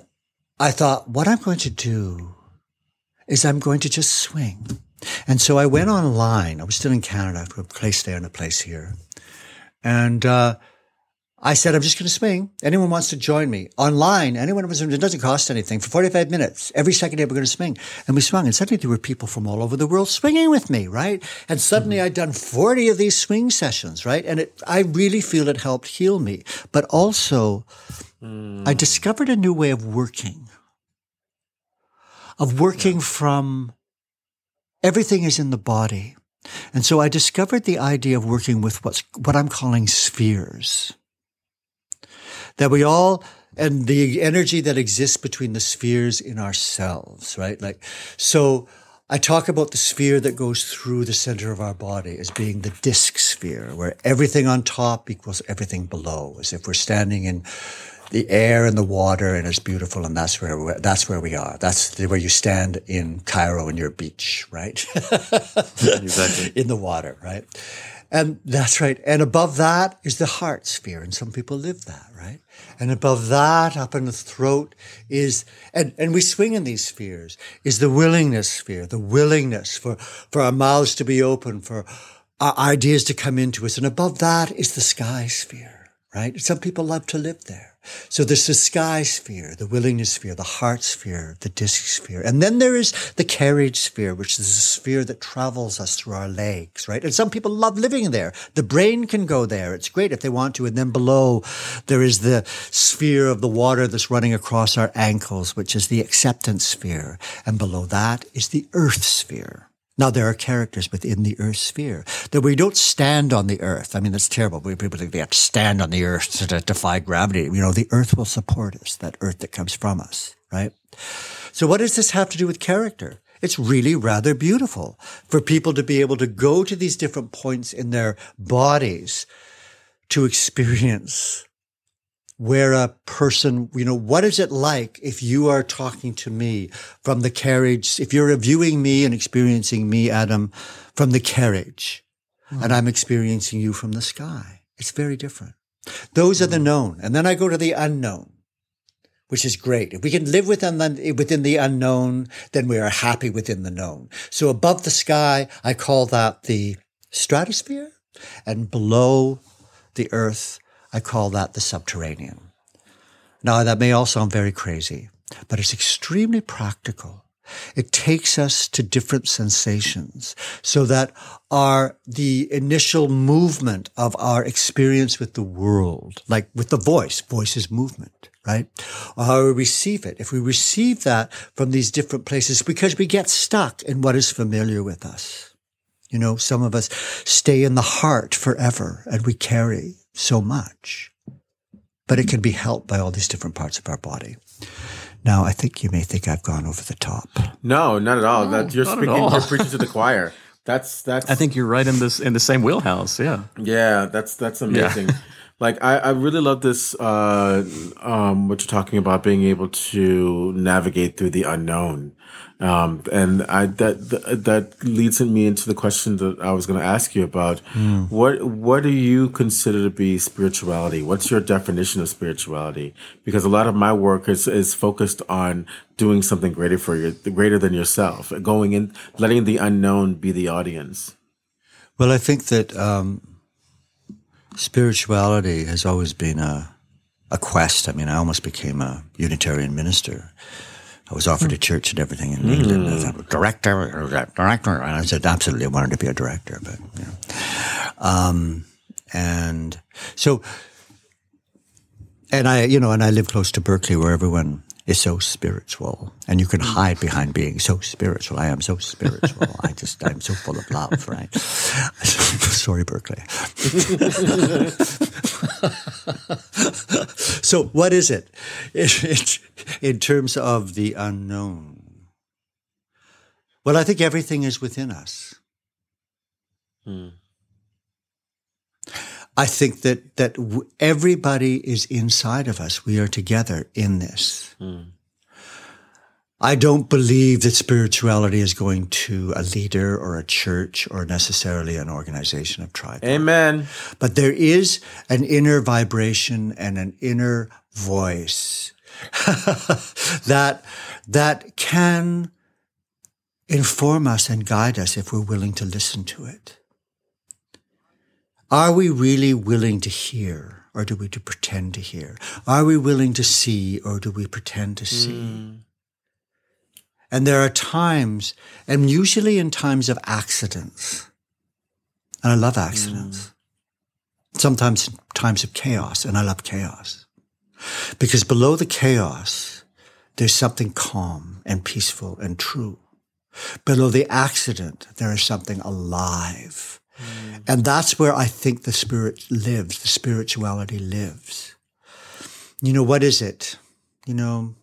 I thought, what I'm going to do is I'm going to just swing. And so I went online. I was still in Canada, a place there and a place here. And, uh, I said, I'm just going to swing. Anyone wants to join me online? Anyone was, it doesn't cost anything for 45 minutes. Every second day we're going to swing. And we swung. And suddenly there were people from all over the world swinging with me, right? And suddenly mm-hmm. I'd done 40 of these swing sessions, right? And it, I really feel it helped heal me. But also, mm. I discovered a new way of working, of working yeah. from Everything is in the body. And so I discovered the idea of working with what's, what I'm calling spheres. That we all, and the energy that exists between the spheres in ourselves, right? Like, so I talk about the sphere that goes through the center of our body as being the disc sphere, where everything on top equals everything below, as if we're standing in the air and the water, and it's beautiful. And that's where we, that's where we are. That's where you stand in Cairo in your beach, right? exactly. In the water, right? And that's right. And above that is the heart sphere. And some people live that, right? And above that, up in the throat is, and, and we swing in these spheres, is the willingness sphere, the willingness for, for our mouths to be open, for our ideas to come into us. And above that is the sky sphere, right? Some people love to live there. So there's the sky sphere, the willingness sphere, the heart sphere, the disc sphere. And then there is the carriage sphere, which is a sphere that travels us through our legs, right? And some people love living there. The brain can go there. It's great if they want to. And then below, there is the sphere of the water that's running across our ankles, which is the acceptance sphere. And below that is the earth sphere. Now, there are characters within the earth sphere that we don't stand on the earth. I mean, that's terrible. People think they have to stand on the earth to defy gravity. You know, the earth will support us, that earth that comes from us, right? So what does this have to do with character? It's really rather beautiful for people to be able to go to these different points in their bodies to experience where a person, you know, what is it like if you are talking to me from the carriage, if you're viewing me and experiencing me, Adam, from the carriage, mm. and I'm experiencing you from the sky? It's very different. Those mm. are the hmm. known. And then I go to the unknown, which is great. If we can live within the, within the unknown, then we are happy within the known. So above the sky, I call that the stratosphere, and below the earth, I call that the subterranean. Now, that may all sound very crazy, but it's extremely practical. It takes us to different sensations so that our, the initial movement of our experience with the world, like with the voice, voice is movement, right? Or how we receive it. If we receive that from these different places, because we get stuck in what is familiar with us. You know, some of us stay in the heart forever and we carry so much, but it can be helped by all these different parts of our body. Now, I think you may think I've gone over the top. No, not at all. No, that you're speaking, you're preaching to the choir. That's that's. I think you're right in this in the same wheelhouse. Yeah. Yeah, that's that's amazing. Yeah. Like I, I really love this. Uh, um, what you're talking about, being able to navigate through the unknown, um, and I that that, leads me into the question that I was going to ask you about. Mm. What what do you consider to be spirituality? What's your definition of spirituality? Because a lot of my work is is focused on doing something greater for you, greater than yourself, going in, letting the unknown be the audience. Well, I think that. Um spirituality has always been a, a quest. I mean, I almost became a Unitarian minister. I was offered a church and everything in mm. England. I thought, director, director. And I said, absolutely, I wanted to be a director, but, you know. Um, and so, and I, you know, and I live close to Berkeley where everyone is so spiritual and you can mm. hide behind being so spiritual. I am so spiritual. I just, I'm so full of love, right? Sorry, Berkeley. so what is it? it, it in terms of the unknown? Well, I think everything is within us. Hmm. I think that that w- everybody is inside of us. We are together in this. Mm. I don't believe that spirituality is going to a leader or a church or necessarily an organization of tribe. Amen. But there is an inner vibration and an inner voice that that can inform us and guide us if we're willing to listen to it. Are we really willing to hear or do we to pretend to hear? Are we willing to see or do we pretend to see? Mm. And there are times, and usually in times of accidents, and I love accidents. Mm. Sometimes times of chaos, and I love chaos. Because below the chaos, there's something calm and peaceful and true. Below the accident, there is something alive Mm. And that's where I think the spirit lives, the spirituality lives. You know, what is it? You know,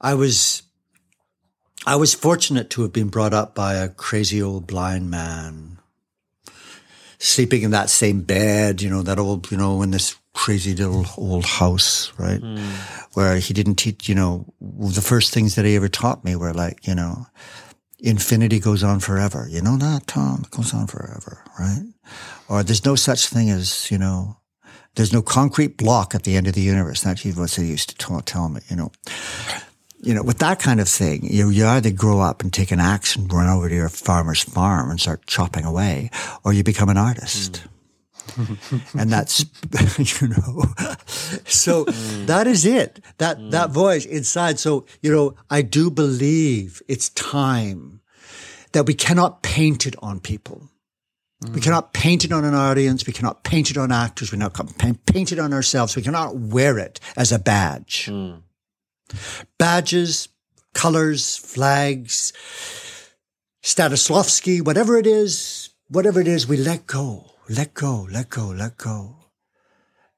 I was, I was fortunate to have been brought up by a crazy old blind man, sleeping in that same bed, you know, that old, you know, in this crazy little old house, right? Mm. Where he didn't teach, you know, the first things that he ever taught me were like, you know, infinity goes on forever. You know that, Tom? It goes on forever, right? Or there's no such thing as, you know, there's no concrete block at the end of the universe. That's what they used to tell, tell me, you know. You know, with that kind of thing, you, you either grow up and take an axe and run over to your farmer's farm and start chopping away, or you become an artist. Mm. and that's, you know, so mm. that is it. That, mm. that voice inside. So, you know, I do believe it's time that we cannot paint it on people. We cannot paint it on an audience. We cannot paint it on actors. We cannot paint it on ourselves. We cannot wear it as a badge. Mm. Badges, colors, flags, Stanislavski, whatever it is, whatever it is, we let go, let go, let go, let go.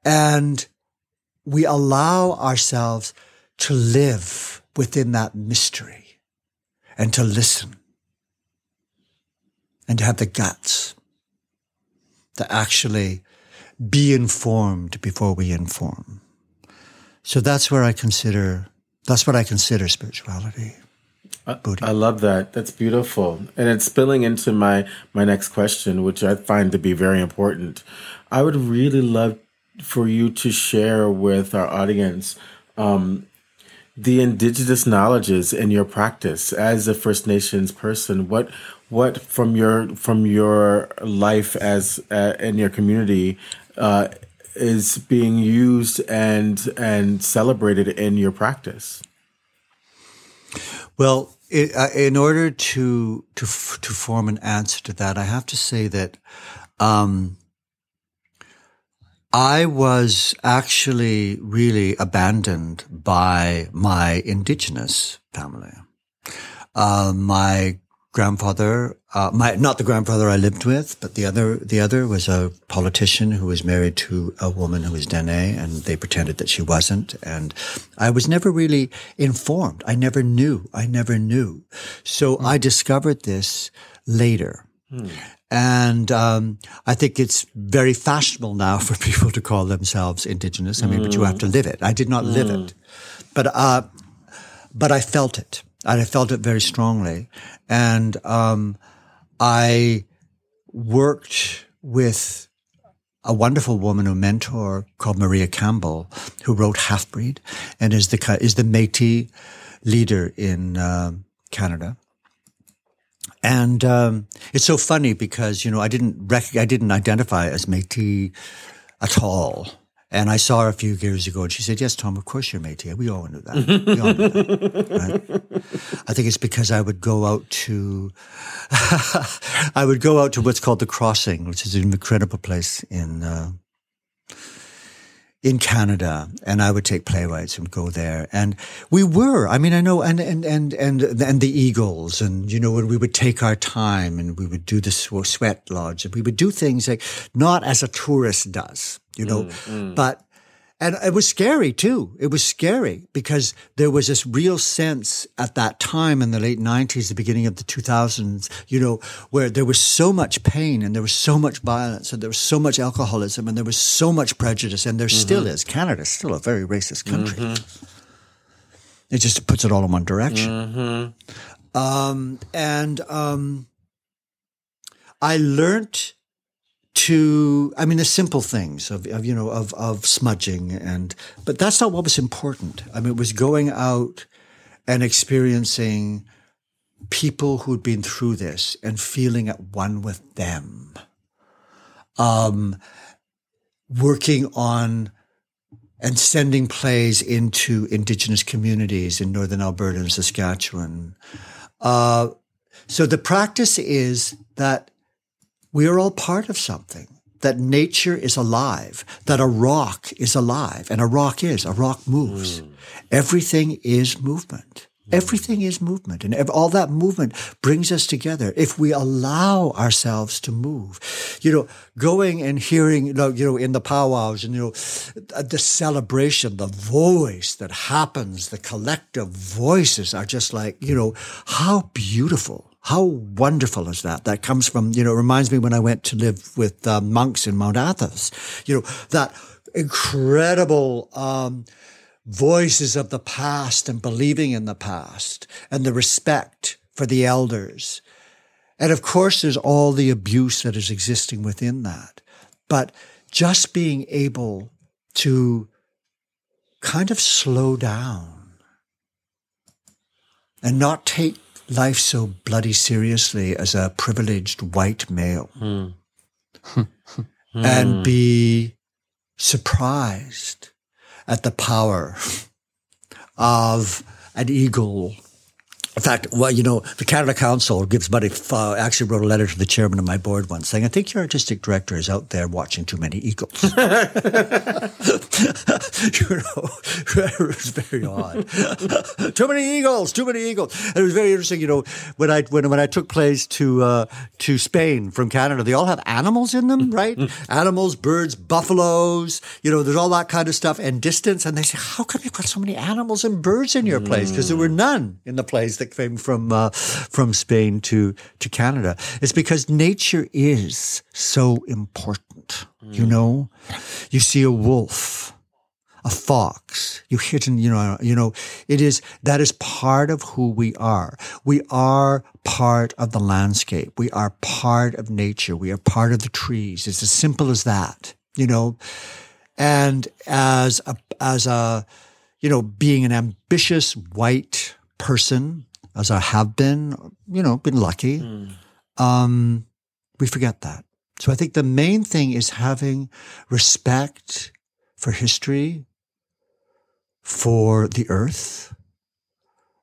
And we allow ourselves to live within that mystery and to listen and to have the guts to actually be informed before we inform. So that's where I consider, that's what I consider spirituality. I, I, love that. That's beautiful. And it's spilling into my, my next question, which I find to be very important. I would really love for you to share with our audience um, the indigenous knowledges in your practice as a First Nations person. What what from your from your life as uh, in your community uh, is being used and and celebrated in your practice? Well, it, uh, in order to to to form an answer to that, I have to say that um, I was actually really abandoned by my indigenous family. Uh, my grandfather, uh, my, not the grandfather I lived with, but the other, the other was a politician who was married to a woman who was Dene and they pretended that she wasn't. And I was never really informed. I never knew. I never knew. So mm. I discovered this later. Mm. And um, I think it's very fashionable now for people to call themselves indigenous. I mean, mm. but you have to live it. I did not live it, but uh, but I felt it, and I felt it very strongly. And um, I worked with a wonderful woman, a mentor called Maria Campbell, who wrote Half Breed and is the is the Métis leader in uh, Canada. And um, it's so funny because you know I didn't rec- I didn't identify as Métis at all. And I saw her a few years ago, and she said, "Yes, Tom, of course you're Métis. We all knew that. We all knew that right? I think it's because I would go out to, I would go out to what's called the Crossing, which is an incredible place in uh, in Canada and I would take playwrights and go there. And we were, I mean, I know, and, and, and, and, and the Eagles and, you know, when we would take our time and we would do the sweat lodge and we would do things like not as a tourist does, you know, mm, mm. but and it was scary too. It was scary because there was this real sense at that time in the late 90s, the beginning of the 2000s, you know, where there was so much pain and there was so much violence and there was so much alcoholism and there was so much prejudice and there mm-hmm. still is. Canada's still a very racist country. Mm-hmm. It just puts it all in one direction. Mm-hmm. Um, and um, I learned to, I mean, the simple things of, of, you know, of, of smudging and, but that's not what was important. I mean, it was going out and experiencing people who'd been through this and feeling at one with them. Um, working on and sending plays into indigenous communities in northern Alberta and Saskatchewan. Uh, so the practice is that we are all part of something. That nature is alive, that a rock is alive, and a rock is, a rock moves. Mm. Everything is movement. Everything is movement and all that movement brings us together if we allow ourselves to move. You know, going and hearing, you know, you know, in the powwows and, you know, the celebration, the voice that happens, the collective voices are just like, you know, how beautiful how wonderful is that? That comes from, you know, it reminds me when I went to live with uh, monks in Mount Athos, you know, that incredible, um, voices of the past and believing in the past and the respect for the elders. And of course, there's all the abuse that is existing within that. But just being able to kind of slow down and not take life so bloody seriously as a privileged white male. Mm. and be surprised at the power of an eagle in fact, well, you know, the Canada Council gives money. Uh, actually, wrote a letter to the chairman of my board once saying, "I think your artistic director is out there watching too many eagles." you know, it was very odd. too many eagles, too many eagles. And it was very interesting. You know, when I when when I took plays to uh, to Spain from Canada, they all have animals in them, right? animals, birds, buffaloes. You know, there's all that kind of stuff and distance. And they say, "How come you've got so many animals and birds in your plays?" Because there were none in the plays that came from uh, from Spain to to Canada. It's because nature is so important. Mm. You know, you see a wolf, a fox. You hit and you know you know it is that is part of who we are. We are part of the landscape. We are part of nature. We are part of the trees. It's as simple as that. You know, and as a as a you know being an ambitious white person as I have been, you know, been lucky, mm. um, we forget that. So I think the main thing is having respect for history, for the earth,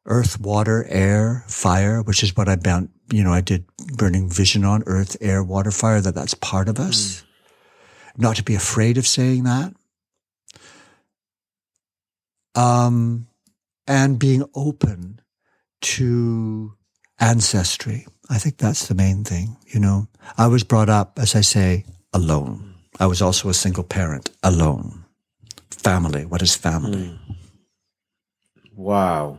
earth, water, air, fire, which is what I bound, you know, I did burning vision on earth, air, water, fire, that that's part of us. Mm. Not to be afraid of saying that. Um, and being open to ancestry. I think that's the main thing. You know, I was brought up, as I say, alone. I was also a single parent, alone. Family. What is family? Hmm. Wow.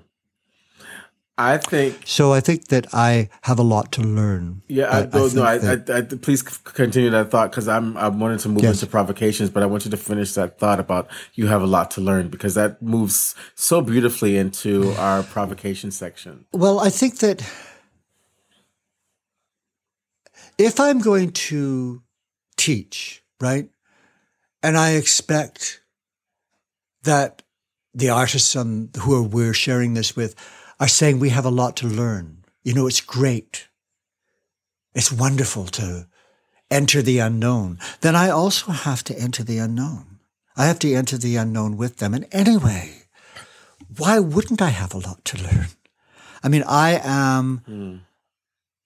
I think. So I think that I have a lot to learn. Yeah, I, But oh, no, I, that- I, I, please continue that thought because I'm I wanted to move Yes. into provocations, but I want you to finish that thought about you have a lot to learn because that moves so beautifully into our provocation section. Well, I think that if I'm going to teach, right, and I expect that the artists on who are, we're sharing this with are saying we have a lot to learn. You know, it's great. It's wonderful to enter the unknown. Then I also have to enter the unknown. I have to enter the unknown with them. And anyway, why wouldn't I have a lot to learn? I mean, I am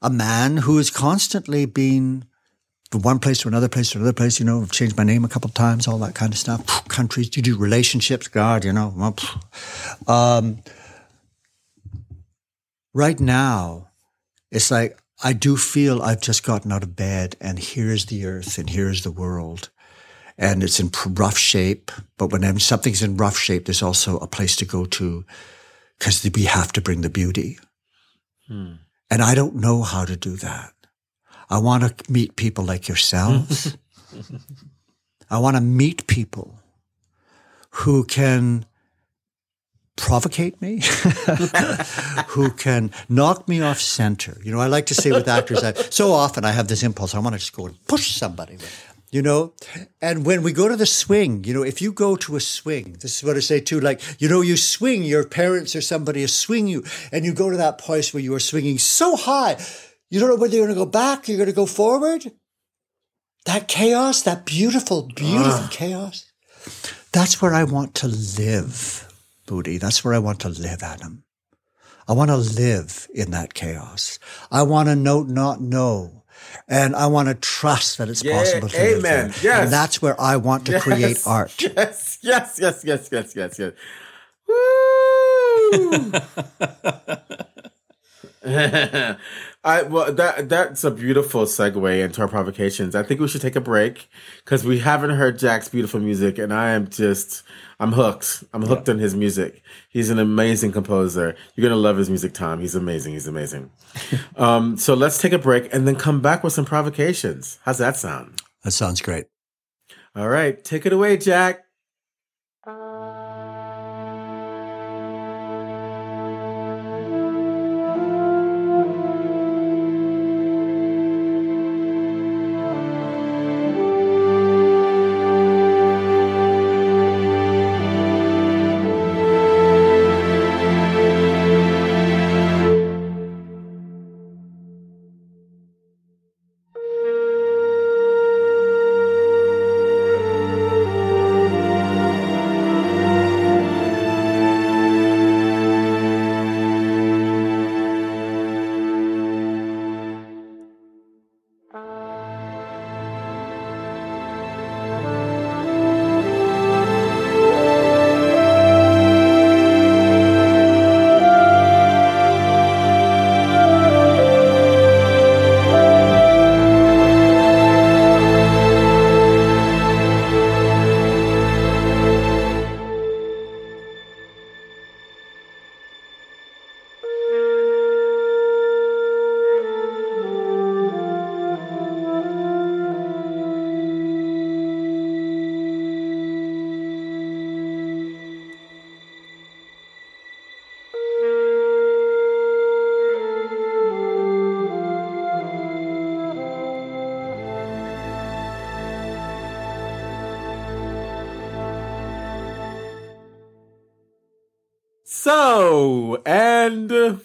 a man who has constantly been from one place to another place to another place. You know, I've changed my name a couple of times, all that kind of stuff. Countries, you do relationships, God, you know. Um, right now, it's like I do feel I've just gotten out of bed, and here's the earth, and here's the world, and it's in rough shape. But when something's in rough shape, there's also a place to go to because we have to bring the beauty. Hmm. And I don't know how to do that. I want to meet people like yourselves. I want to meet people who can provocate me, who can knock me off center. You know, I like to say with actors, I, so often I have this impulse, I want to just go and push somebody, you know? And when we go to the swing, you know, if you go to a swing, this is what I say too, like, you know, you swing, your parents or somebody is swing you, and you go to that place where you are swinging so high, you don't know whether you're going to go back, you're going to go forward. That chaos, that beautiful, beautiful ah. chaos. That's where I want to live, Booty. That's where I want to live, Adam. I want to live in that chaos. I want to know, not know. And I want to trust that it's Yeah, possible to live amen. there. Yes. And that's where I want to create art. Yes, yes, yes, yes, yes, yes, yes. Woo! I well that that's a beautiful segue into our provocations. I think we should take a break because we haven't heard Jack's beautiful music, and I am just I'm hooked. I'm hooked on his music. He's an amazing composer. You're gonna love his music, Tom. He's amazing. He's amazing. um, so let's take a break and then come back with some provocations. How's that sound? That sounds great. All right, take it away, Jack.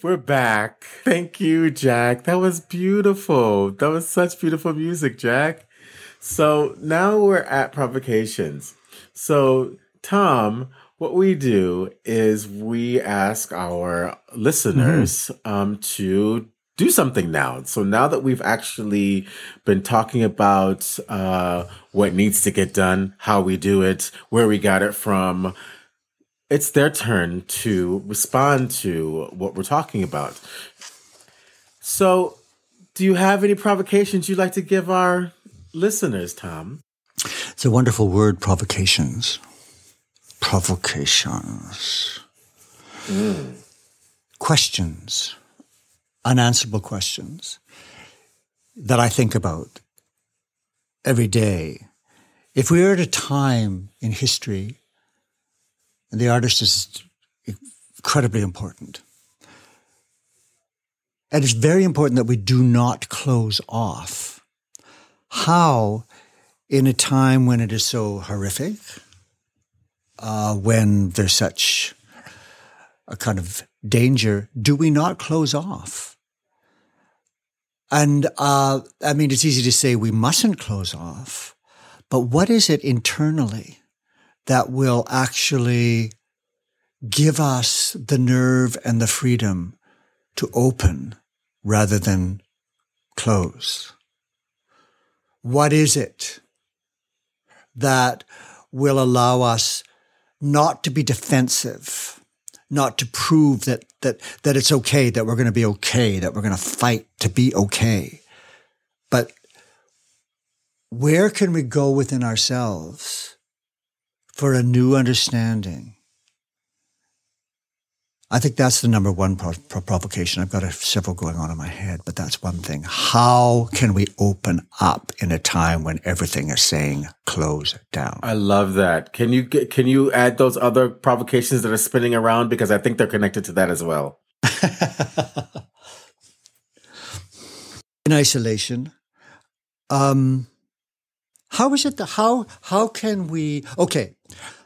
We're back. Thank you, Jack. That was beautiful. That was such beautiful music, Jack. So now we're at provocations. So, Tom, what we do is we ask our listeners um, to do something now. So now that we've actually been talking about uh, what needs to get done, how we do it, where we got it from, it's their turn to respond to what we're talking about. So, do you have any provocations you'd like to give our listeners, Tom? It's a wonderful word, provocations. Provocations. Hmm. questions, unanswerable questions that I think about every day. If we are at a time in history, and the artist is incredibly important, and it's very important that we do not close off. How, in a time when it is so horrific, uh, when there's such a kind of danger, do we not close off? And uh, I mean, it's easy to say we mustn't close off, but what is it internally that will actually give us the nerve and the freedom to open rather than close? What is it that will allow us not to be defensive, not to prove that, that, that it's okay, that we're going to be okay, that we're going to fight to be okay. But where can we go within ourselves for a new understanding? I think that's the number one pro- pro- provocation. I've got a, several going on in my head, but that's one thing. How can we open up in a time when everything is saying close down? I love that. Can you get, can you add those other provocations that are spinning around because I think they're connected to that as well. in isolation, um, how is it that how how can we okay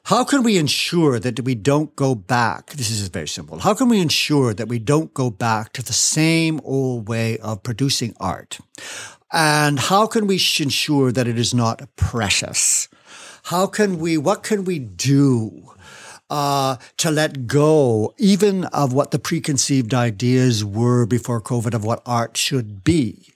how can we ensure that we don't go back? This is very simple. How can we ensure that we don't go back to the same old way of producing art? And how can we ensure that it is not precious? How can we, what can we do uh, to let go even of what the preconceived ideas were before COVID of what art should be?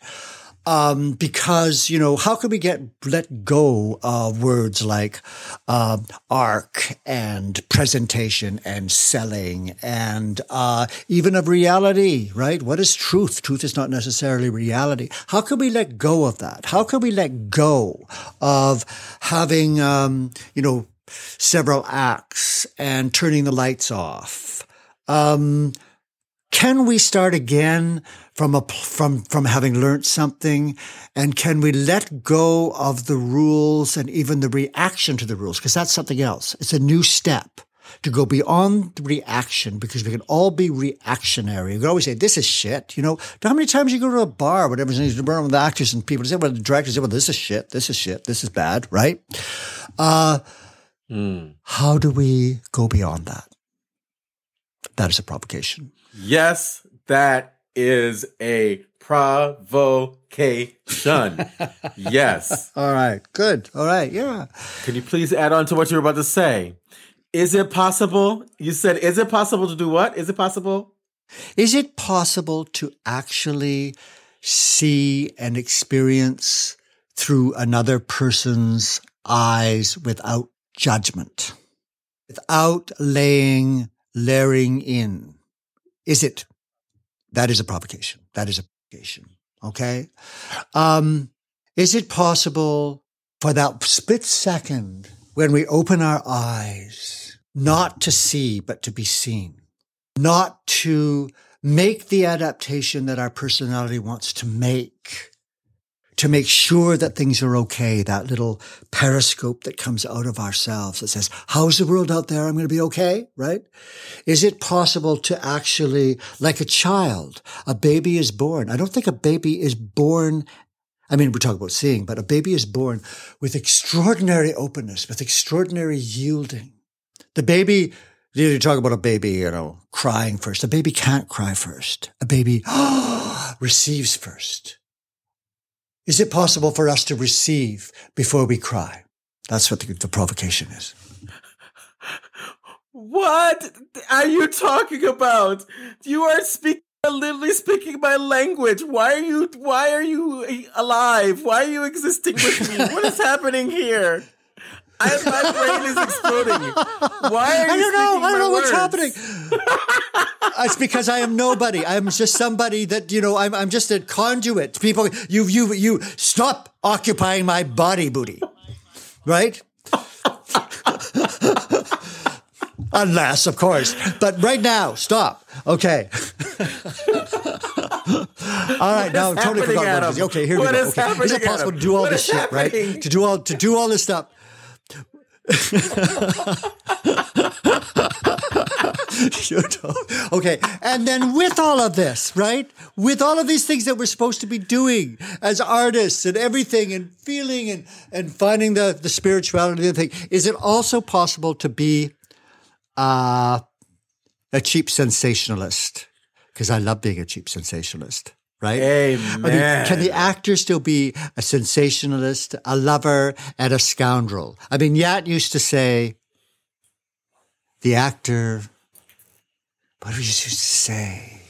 Um, because you know how can we get let go of words like uh, arc and presentation and selling and uh, even of reality, right? What is truth? Truth is not necessarily reality. How can we let go of that? How can we let go of having um, you know several acts and turning the lights off? Um, can we start again from a, from, from having learned something? And can we let go of the rules and even the reaction to the rules? Because that's something else. It's a new step to go beyond the reaction because we can all be reactionary. We can always say, this is shit. You know, how many times you go to a bar, whatever, and you burn with the actors and people say, well, the directors say, well, this is shit. This is shit. This is bad. Right. Uh, mm. How do we go beyond that? That is a provocation. Yes, that is a provocation. yes. All right. Good. All right. Yeah. Can you please add on to what you were about to say? Is it possible? You said, is it possible to do what? Is it possible? Is it possible to actually see and experience through another person's eyes without judgment, without laying, layering in? Is it? That is a provocation. That is a provocation. Okay. Um, is it possible for that split second when we open our eyes, not to see, but to be seen, not to make the adaptation that our personality wants to make to make sure that things are okay. That little periscope that comes out of ourselves that says, how's the world out there? I'm going to be okay, right? Is it possible to actually, like a child, a baby is born. I don't think a baby is born I mean, we're talking about seeing, but a baby is born with extraordinary openness, with extraordinary yielding. The baby, you talk about a baby, you know, crying first. A baby can't cry first. A baby receives first. Is it possible for us to receive before we cry? That's what the, the provocation is. What are you talking about? You are speaking literally speaking my language. Why are you why are you alive? Why are you existing with me? what is happening here? I, my brain is exploding. Why are you I don't know. I don't know words? what's happening. it's because I am nobody. I'm just somebody that you know. I'm I'm just a conduit. People, you you you stop occupying my body, booty, right? Unless, of course. But right now, stop. Okay. all right, now I'm totally forgot what it is. Okay, here What we go. Okay. Is it possible to do all What this is shit, right? To do all to do all this stuff. Okay, and then with all of this, right? With all of these things that we're supposed to be doing as artists and everything and feeling and, and finding the, the spirituality of the thing, is it also possible to be uh, a cheap sensationalist? Because I love being a cheap sensationalist, right? Amen. I mean, can the actor still be a sensationalist, a lover, and a scoundrel? I mean, Yat used to say, the actor, what did he used to say?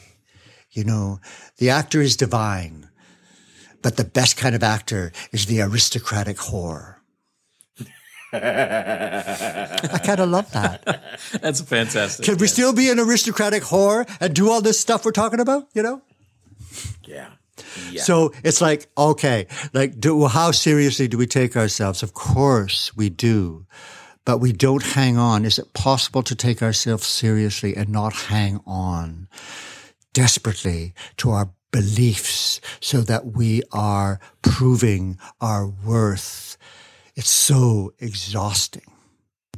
You know, the actor is divine, but the best kind of actor is the aristocratic whore. I kind of love that. That's fantastic. Can we still be an aristocratic whore and do all this stuff we're talking about? You know? Yeah. Yeah. So it's like, okay, like, do, how seriously do we take ourselves? Of course we do, but we don't hang on. Is it possible to take ourselves seriously and not hang on desperately to our beliefs so that we are proving our worth? It's so exhausting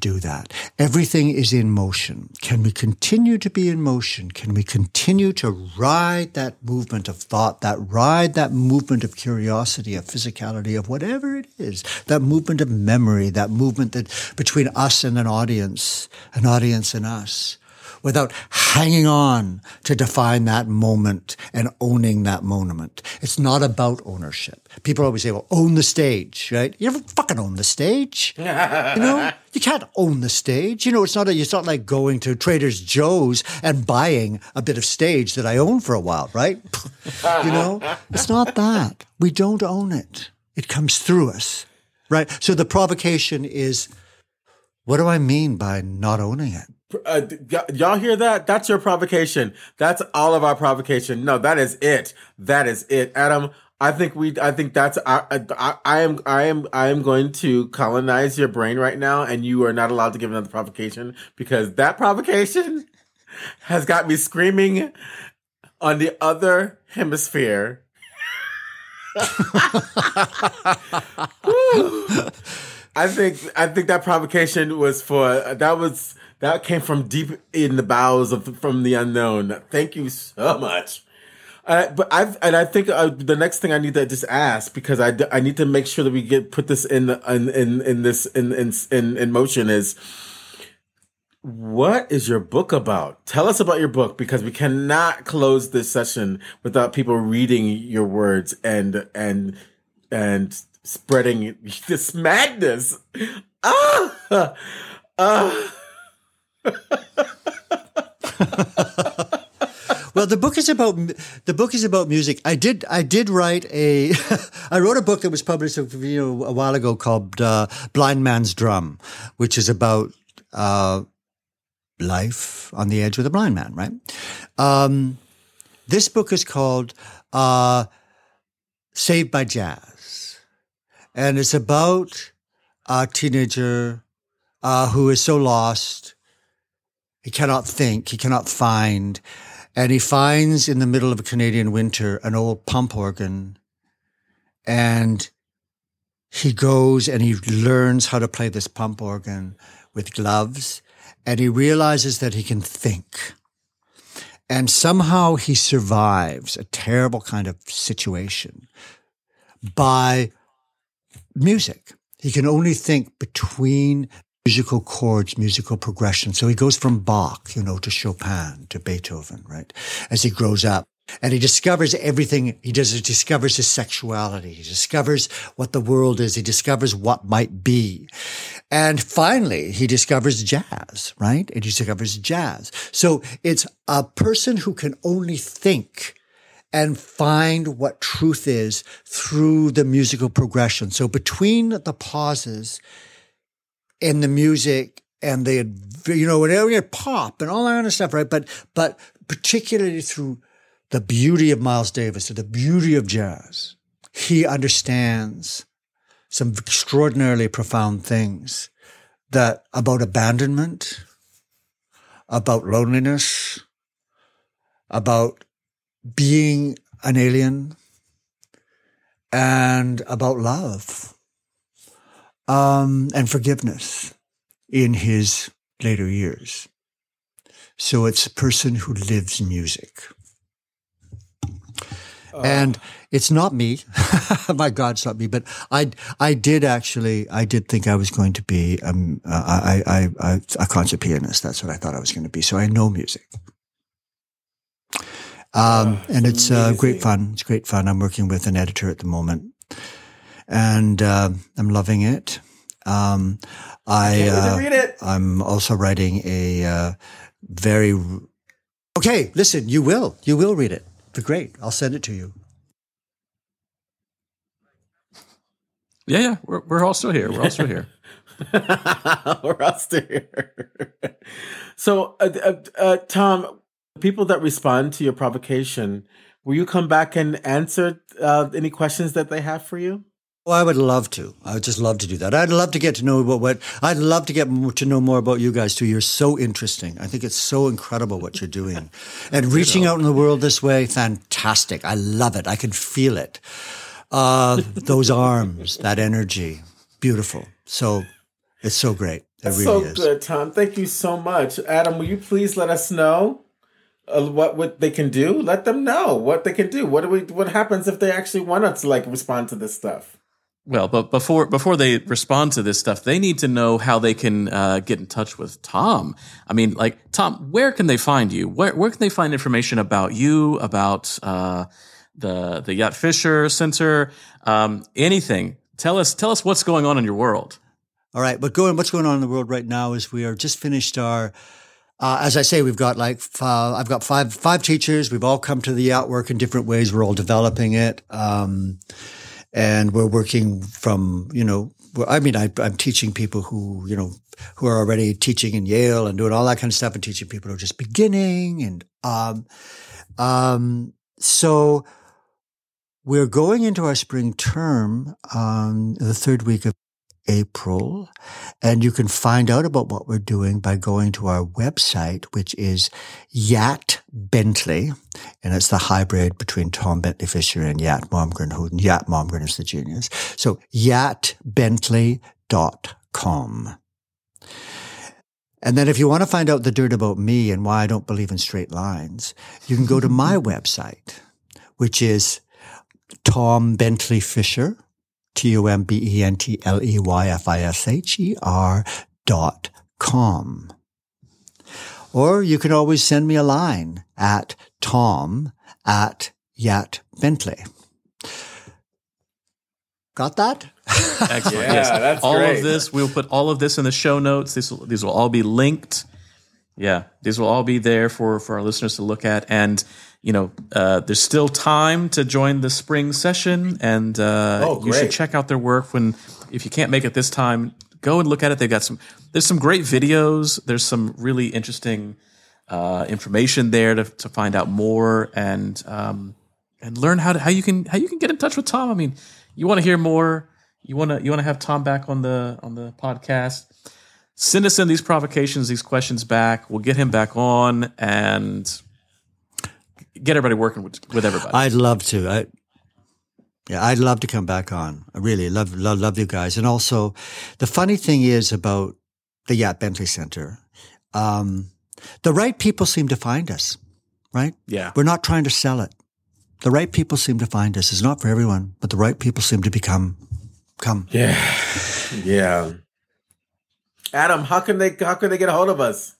do that. Everything is in motion. Can we continue to be in motion? Can we continue to ride that movement of thought, that ride that movement of curiosity, of physicality, of whatever it is, that movement of memory, that movement that between us and an audience, an audience and us, without hanging on to define that moment and owning that moment. It's not about ownership. People always say, well, own the stage, right? You never fucking own the stage. you know, you can't own the stage. You know, it's not a, it's not like going to Trader Joe's and buying a bit of stage that I own for a while, right? you know, it's not that. We don't own it. It comes through us, right? So the provocation is, what do I mean by not owning it? Uh, y- y'all hear that? That's your provocation. That's all of our provocation. No, that is it. That is it, Adam. I think we. I think that's. I, I, I am. I am. I am going to colonize your brain right now, and you are not allowed to give another provocation because that provocation has got me screaming on the other hemisphere. I think I think that provocation was for that was that came from deep in the bowels of from the unknown. Thank you so much. Uh, but I and I think uh, the next thing I need to just ask because I, I need to make sure that we get put this in in in, in this in, in in in motion is what is your book about? Tell us about your book because we cannot close this session without people reading your words and and and spreading this madness. Ah, ah. Well, the book is about the book is about music. I did I did write a I wrote a book that was published a, you know a while ago called uh, Blind Man's Drum, which is about uh, life on the edge with a blind man. Right. Um, this book is called uh, Saved by Jazz, and it's about a teenager uh, who is so lost he cannot think, he cannot find. And he finds in the middle of a Canadian winter an old pump organ. And he goes and he learns how to play this pump organ with gloves. And he realizes that he can think. And somehow he survives a terrible kind of situation by music. He can only think between musical chords, musical progression. So he goes from Bach, you know, to Chopin, to Beethoven, right? As he grows up. And he discovers everything he does. He discovers his sexuality. He discovers what the world is. He discovers what might be. And finally, he discovers jazz, right? And he discovers jazz. So it's a person who can only think and find what truth is through the musical progression. So between the pauses in the music and the, you know, whatever, pop and all that kind of stuff, right? But, but particularly through the beauty of Miles Davis, the beauty of jazz, he understands some extraordinarily profound things that about abandonment, about loneliness, about being an alien and about love um, and forgiveness in his later years. So it's a person who lives music. and it's not me. My God, it's not me. But I, I did actually, I did think I was going to be um, I, I, I, a concert pianist. That's what I thought I was going to be. So I know music. Um, oh, and it's uh, great fun. It's great fun. I'm working with an editor at the moment, and uh, I'm loving it. Um, I, uh, read it. I'm also writing a uh, very okay. Listen, you will, you will read it. But great. I'll send it to you. Yeah, yeah, we're we're all still here. We're all still here. we're all still here. so, uh, uh, uh, Tom, people that respond to your provocation, will you come back and answer uh, any questions that they have for you? Oh, I would love to. I would just love to do that. I'd love to get to know about what I'd love to get to know more about you guys too. You're so interesting. I think it's so incredible what you're doing, and reaching out in the world this way, fantastic. I love it. I can feel it. Uh, those arms, that energy, beautiful. So it's so great. It That's really so is. good, Tom. Thank you so much, Adam. Will you please let us know uh, what what they can do? Let them know what they can do. What do we? What happens if they actually want us to like respond to this stuff? Well, but before before they respond to this stuff, they need to know how they can uh, get in touch with Tom. I mean, like Tom, where can they find you? Where where can they find information about you, about uh, the the Yat Fisher Center, um, anything? Tell us tell us what's going on in your world. All right, but going what's going on in the world right now is we are just finished our. Uh, as I say, we've got like five, I've got five five teachers. We've all come to the Yat work in different ways. We're all developing it. Um, and we're working from you know I mean I, am teaching people who you know who are already teaching in Yale and doing all that kind of stuff and teaching people who are just beginning and um um so we're going into our spring term um the third week of April. And you can find out about what we're doing by going to our website, which is Yat Bentley. And it's the hybrid between Tom Bentley Fisher and Yat Malmgren, who Yat Malmgren is the genius. So yatbentley.com. And then if you want to find out the dirt about me and why I don't believe in straight lines, you can go to my website, which is Tom Bentley Fisher T O M B E N T L E Y F I S H E R dot com. Or you can always send me a line at tom at yat bentley. Got that? Excellent. yeah, yes. That's all great. of this, we'll put all of this in the show notes. This will, these will all be linked. Yeah, these will all be there for, for our listeners to look at. And you know, uh, there's still time to join the spring session, and uh, oh, you should check out their work. When if you can't make it this time, go and look at it. They've got some. There's some great videos. There's some really interesting uh, information there to, to find out more and um, and learn how to how you can how you can get in touch with Tom. I mean, you want to hear more. You want to you want to have Tom back on the on the podcast. Send us in these provocations, these questions back. We'll get him back on and get everybody working with, with everybody. I'd love to. I, yeah, I'd love to come back on. I really love, love, love you guys. And also, the funny thing is about the Yat Bentley Center, um, the right people seem to find us, right? Yeah. We're not trying to sell it. The right people seem to find us. It's not for everyone, but the right people seem to become, come. Yeah. Yeah. Adam, how can they, how can they get a hold of us?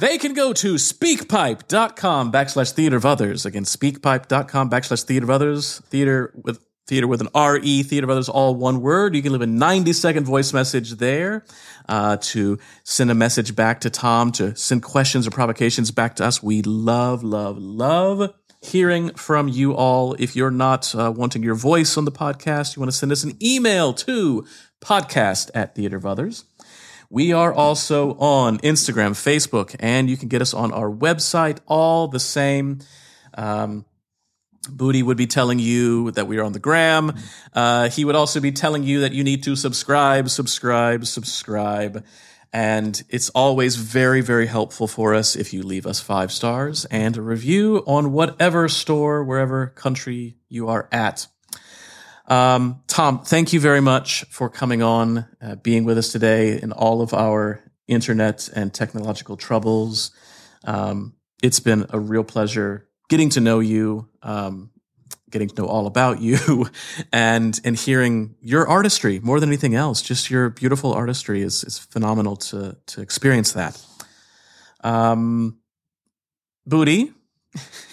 They can go to speakpipe.com backslash theater of others. Again, speakpipe.com backslash theater of others. Theater with theater with an R-E, theater of others, all one word. You can leave a 90 second voice message there uh, to send a message back to Tom, to send questions or provocations back to us. We love, love, love hearing from you all. If you're not uh, wanting your voice on the podcast, you want to send us an email to podcast at theater of others. We are also on Instagram, Facebook, and you can get us on our website, all the same. Um, Booty would be telling you that we are on the gram. Uh, he would also be telling you that you need to subscribe, subscribe, subscribe. And it's always very, very helpful for us if you leave us five stars and a review on whatever store, wherever country you are at. Um, Tom, thank you very much for coming on, uh, being with us today in all of our internet and technological troubles. Um, it's been a real pleasure getting to know you, um, getting to know all about you, and and hearing your artistry more than anything else. Just your beautiful artistry is is phenomenal to to experience that. Um, Booty.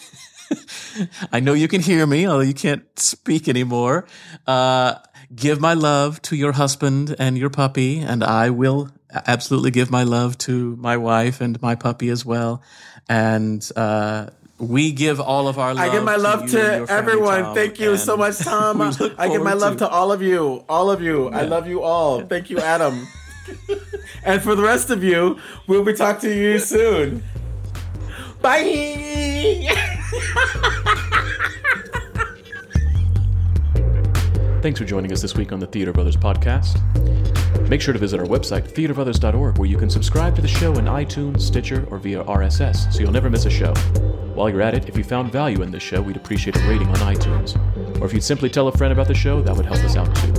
I know you can hear me, although you can't speak anymore. Uh, give my love to your husband and your puppy, and I will absolutely give my love to my wife and my puppy as well. And uh, we give all of our love. I give my love to, everyone. Tom, Thank you so much, Tom. I give my love to, to all of you. All of you. Yeah. I love you all. Thank you, Adam. and for the rest of you, we'll be talking to you soon. Bye. Thanks for joining us this week on the Theater of Others podcast. Make sure to visit our website, theaterofothers.org, where you can subscribe to the show in iTunes, Stitcher, or via RSS, so you'll never miss a show. While you're at it, if you found value in this show, we'd appreciate a rating on iTunes. Or if you'd simply tell a friend about the show, that would help us out too.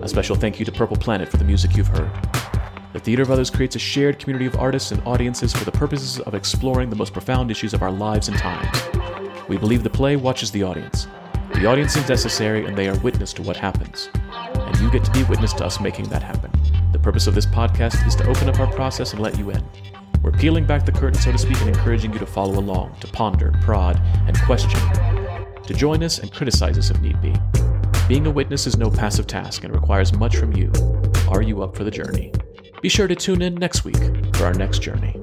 A special thank you to Purple Planet for the music you've heard. The Theater of Others creates a shared community of artists and audiences for the purposes of exploring the most profound issues of our lives and times. We believe the play watches the audience. The audience is necessary and they are witness to what happens. And you get to be witness to us making that happen. The purpose of this podcast is to open up our process and let you in. We're peeling back the curtain, so to speak, and encouraging you to follow along, to ponder, prod, and question, to join us and criticize us if need be. Being a witness is no passive task and requires much from you. Are you up for the journey? Be sure to tune in next week for our next journey.